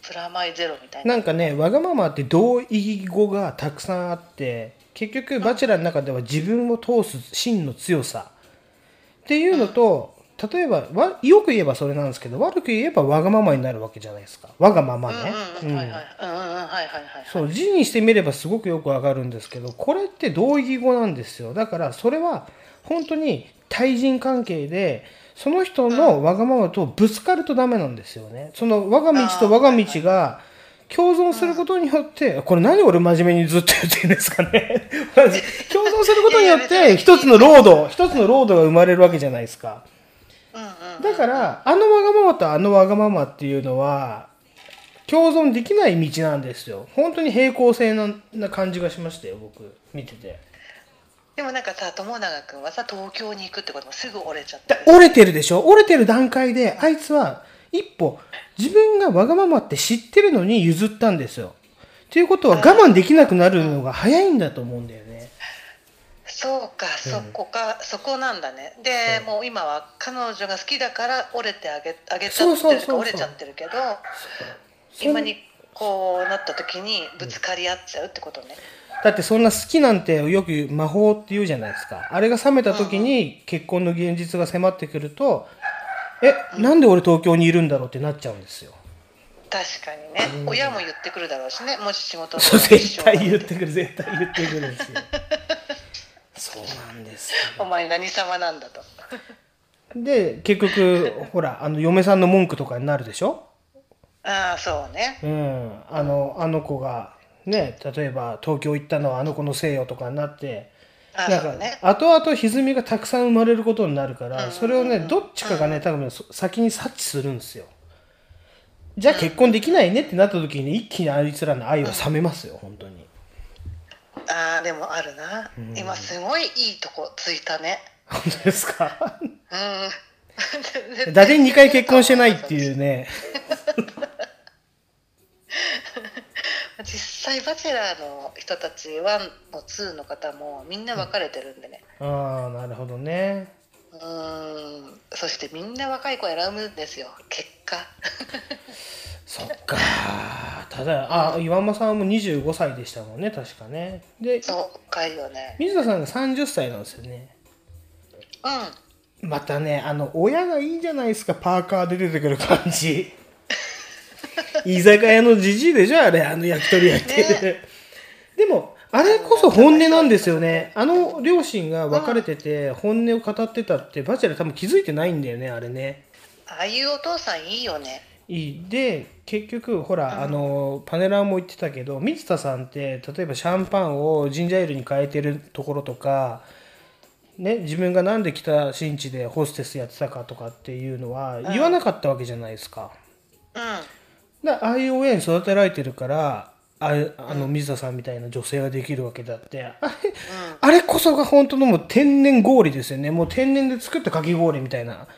プラマイゼロみたいな。なんかねわがままって同意義語がたくさんあって結局バチェラーの中では自分を通す真の強さっていうのと、例えばわよく言えばそれなんですけど悪く言えばわがままになるわけじゃないですか。わがままね、そう字にしてみればすごくよくわかるんですけどこれって同義語なんですよ。だからそれは本当に対人関係でその人のわがままとぶつかるとダメなんですよね。その我が道と我が道が共存することによって、これ何俺真面目にずっと言ってるんですかね。共存することによって、一つのロード、一つのロードが生まれるわけじゃないですか。だから、あのわがままとあのわがままっていうのは、共存できない道なんですよ。本当に平行線なな感じがしましたよ、僕、見てて。でもなんかさ友永君はさ東京に行くってこともすぐ折れちゃっただ折れてるでしょ？折れてる段階で、あいつは一歩、自分がわがままって知ってるのに譲ったんですよ。ということは我慢できなくなるのが早いんだと思うんだよね。そうか、そこかそこなんだね。でもう今は彼女が好きだから折れてあげあげちゃってるか折れちゃってるけど今にこうなった時にぶつかり合っちゃうってことね、だってそんな好きなんてよく魔法って言うじゃないですか。あれが冷めた時に結婚の現実が迫ってくると、え、なんで俺東京にいるんだろうってなっちゃうんですよ。確かにね、うん。親も言ってくるだろうしね。もし仕事そう、絶対言ってくる、絶対言ってくるんですよ。そうなんですお前何様なんだと。で、結局、ほら、あの、嫁さんの文句とかになるでしょ？ああそうね。うん。あの、あの子が、ね、例えば東京行ったのはあの子のせいよとかになって、あなんか、そうね。後々歪みがたくさん生まれることになるから、それをね、どっちかがね、多分そ先に察知するんですよ。じゃあ結婚できないねってなった時に一気にあいつらの愛は冷めますよ、本当に。ああでもあるな、うん。今すごいいいとこついたね。本当ですか？うん。打点2回結婚してないっていうね。実際バチェラーの人たち1の2の方もみんな別れてるんでねああ、なるほどね。うーんそしてみんな若い子選ぶんですよ結果 そっか。ただ、あ、岩間さんも25歳でしたもんね、確かね。で、そうかいよね水田さんが30歳なんですよね。うんまたね、あの、親がいいじゃないですか、パーカーで出てくる感じ。居酒屋のじじいでしょ、あれ、あの焼き鳥焼いてる。でも、あれこそ本音なんですよね。あの両親が別れてて、本音を語ってたって、バチェラー多分気づいてないんだよね、あれね。ああいうお父さんいいよねいいで結局ほら、あのパネラーも言ってたけど水田さんって例えばシャンパンをジンジャーエールに変えてるところとか、ね、自分がなんで北新地でホステスやってたかとかっていうのは言わなかったわけじゃないですか。うんだからああいう親に育てられてるからああの水田さんみたいな女性ができるわけだって。あれ,、あれこそが本当のもう天然氷ですよね。もう天然で作ったかき氷みたいな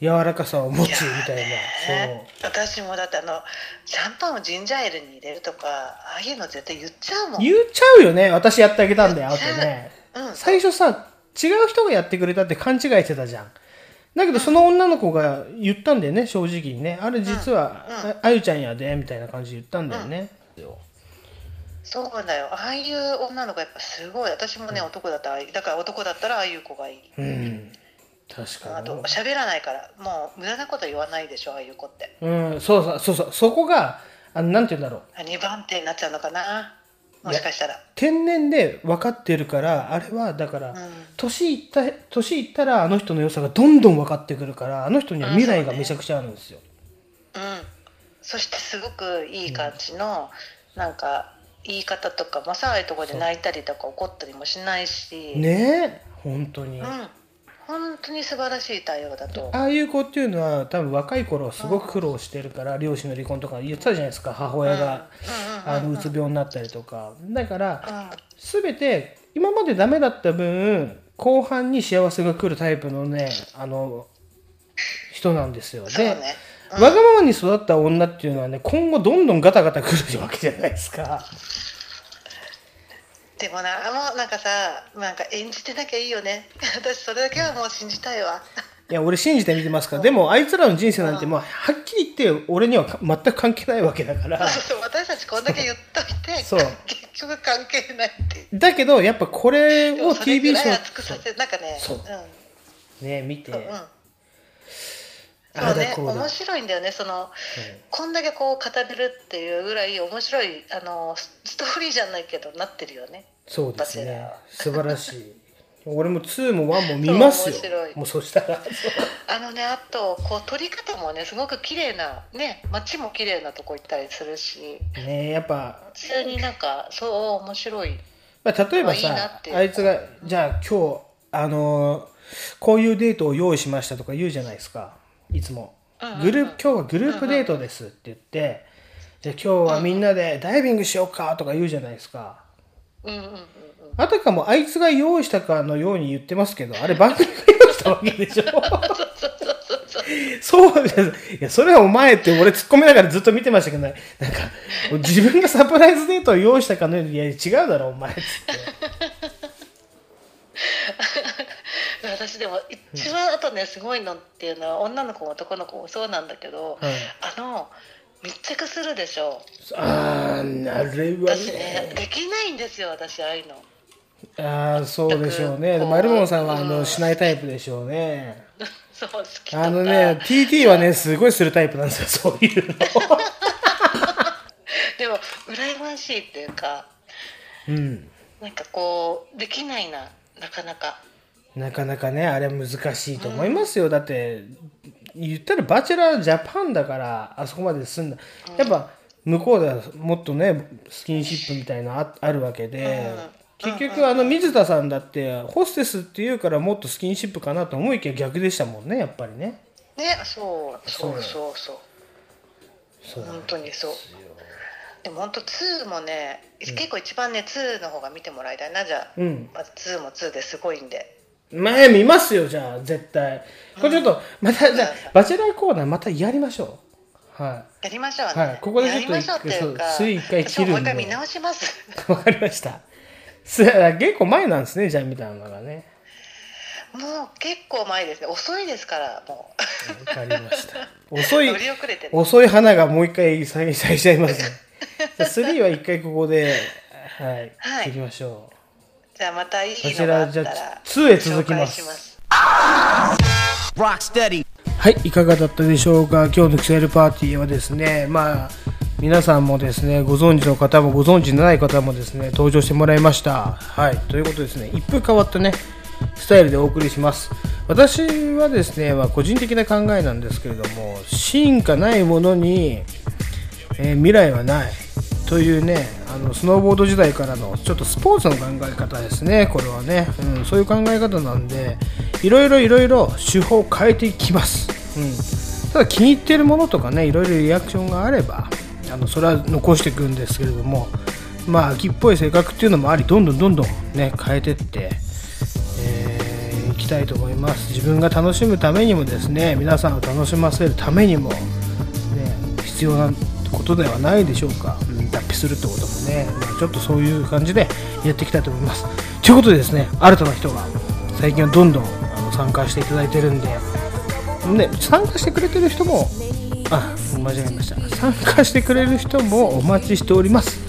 柔らかさを持つみたいな。そう。私もだってあのシャンパンをジンジャーエールに入れるとかああいうの絶対言っちゃうもん。言っちゃうよね。私やってあげたんだよってね、うん。最初さ違う人がやってくれたって勘違いしてたじゃんだけどその女の子が言ったんだよね正直にね。あれ実は、ああゆちゃんやでみたいな感じで言ったんだよね、そうだよ。ああいう女の子やっぱすごい。私もね男だったらだから男だったらああいう子がいい。うん。確かにあと喋らないからもう無駄なこと言わないでしょああいう子って。うんそうそうそうそう。そこがあのなんて言うんだろう。2番手になっちゃうのかなもしかしたら。天然で分かってるからあれはだから、年いった年いったらあの人の良さがどんどん分かってくるからあの人には未来がめちゃくちゃあるんですよ、うん。そしてすごくいい感じの、なんか言い方とかもさああいうところで泣いたりとか怒ったりもしないし。ねえ本当に、うん本当に素晴らしい対応だと。ああいう子っていうのは多分若い頃すごく苦労してるから、両親の離婚とか言ってたじゃないですか。母親が、うつ病になったりとか。だから、全て今までダメだった分後半に幸せが来るタイプのねあの人なんですよ。で、わがままに育った女っていうのはね今後どんどんガタガタ来るわけじゃないですかでもなもうなんかさなんか演じてなきゃいいよね。私それだけはもう信じたいわ。いや俺信じて見てますから。でもあいつらの人生なんてもうはっきり言って俺にはか全く関係ないわけだから。私たちこんだけ言っといてそう。結局関係ないってだけどやっぱこれをでもそれぐ TV らいショ熱くさせなんかねそう。うん。ね見て、うんそうね面白いんだよね。その、こんだけこう語れるっていうぐらい面白いあのスストーリーじゃないけどなってるよね。そうですね。素晴らしい。俺も2も1も見ますよ。そう面白い。もうそしたら。あのねあとこう撮り方もねすごく綺麗なね街も綺麗なとこ行ったりするし。ねやっぱ、普通になんかそう面白い。まあ、例えばまあいいなさっていう。あいつがじゃあ今日あのーこういうデートを用意しましたとか言うじゃないですかいつも。グループ今日はグループデートですって言ってじゃあ今日はみんなでダイビングしようかとか言うじゃないですか。あたかもあいつが用意したかのように言ってますけど あれ番組が用意したわけでしょ。そうです。いやそれはお前って俺突っ込みながらずっと見てましたけどね。なんか自分がサプライズデートを用意したかのようにいや違うだろお前っつって 私でも一番あとねすごいのっていうのは女の子も男の子もそうなんだけど、はいあの密着するでしょ。あーあれは私ねできないんですよ私ああいうの。ああそうでしょうね。でもマルモンさんはあのしないタイプでしょうね。そう好きあのね TT はねすごいするタイプなんですよそういうの。でも羨ましいっていうかうん。なんかこうできないななかなかなかなかねあれ難しいと思いますよ、だって言ったらバチェラージャパンだからあそこまで済んだやっぱ向こうではもっとねスキンシップみたいなのああるわけで、結局あの水田さんだってホステスっていうからもっとスキンシップかなと思いきや逆でしたもんねやっぱりね。ねそうそそううそうそう。そう。本当にそう。でも本当2もね、結構一番ね2の方が見てもらいたいな。じゃあ、うん。まず2も2ですごいんで前見ますよじゃあ絶対。これちょっとまたじゃあバチェラーコーナーまたやりましょう。はやりましょうね、はい。ここでちょっとやりましょうっていうかそう水一回切るんで。私ももう一回見直します。い わかりました。す結構前なんですねじゃあ見たのがね。もう結構前ですね。遅いですからもわかりました。遅い遅い花がもう一回再再しちゃいますね。じゃあ3は一回ここではい、はい。切りましょうじゃあまたいいこちのがあらじゃったらあ2へ続きます。はい、いかがだったでしょうか？今日のキセルパーティーはですね、まあ、皆さんもですね、ご存知の方もご存知のない方もですね、登場してもらいました。はい、ということですね、一風変わったね、スタイルでお送りします。私はですね、まあ、個人的な考えなんですけれども、進化ないものに、えー未来はないというねあのスノーボード時代からのちょっとスポーツの考え方ですねこれはね、うん、そういう考え方なんでいろいろいろいろ手法を変えていきます、うん、ただ気に入っているものとかねいろいろリアクションがあればあのそれは残していくんですけれどもまあ秋っぽい性格っていうのもありどんどんどんどんね変えてってえーいきたいと思います。自分が楽しむためにもですね皆さんを楽しませるためにもね必要なことではないでしょうか、うん。脱皮するってこともね、まあ、ちょっとそういう感じでやっていきたいと思います。ということでですね新たな人が最近はどんどんあの参加していただいてるんでね参加してくれてる人もあ間違えました。参加してくれる人もお待ちしております。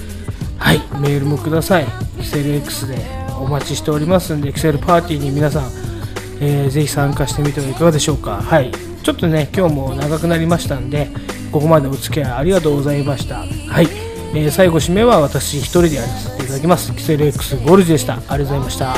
はいメールもください。XLX でお待ちしておりますんで XL パーティーに皆さんえーぜひ参加してみてはいかがでしょうか。はい。ちょっとね今日も長くなりましたんでここまでお付き合いありがとうございました。はい、えー、最後締めは私一人でやらせていただきます。キセル X ゴルジでした。ありがとうございました。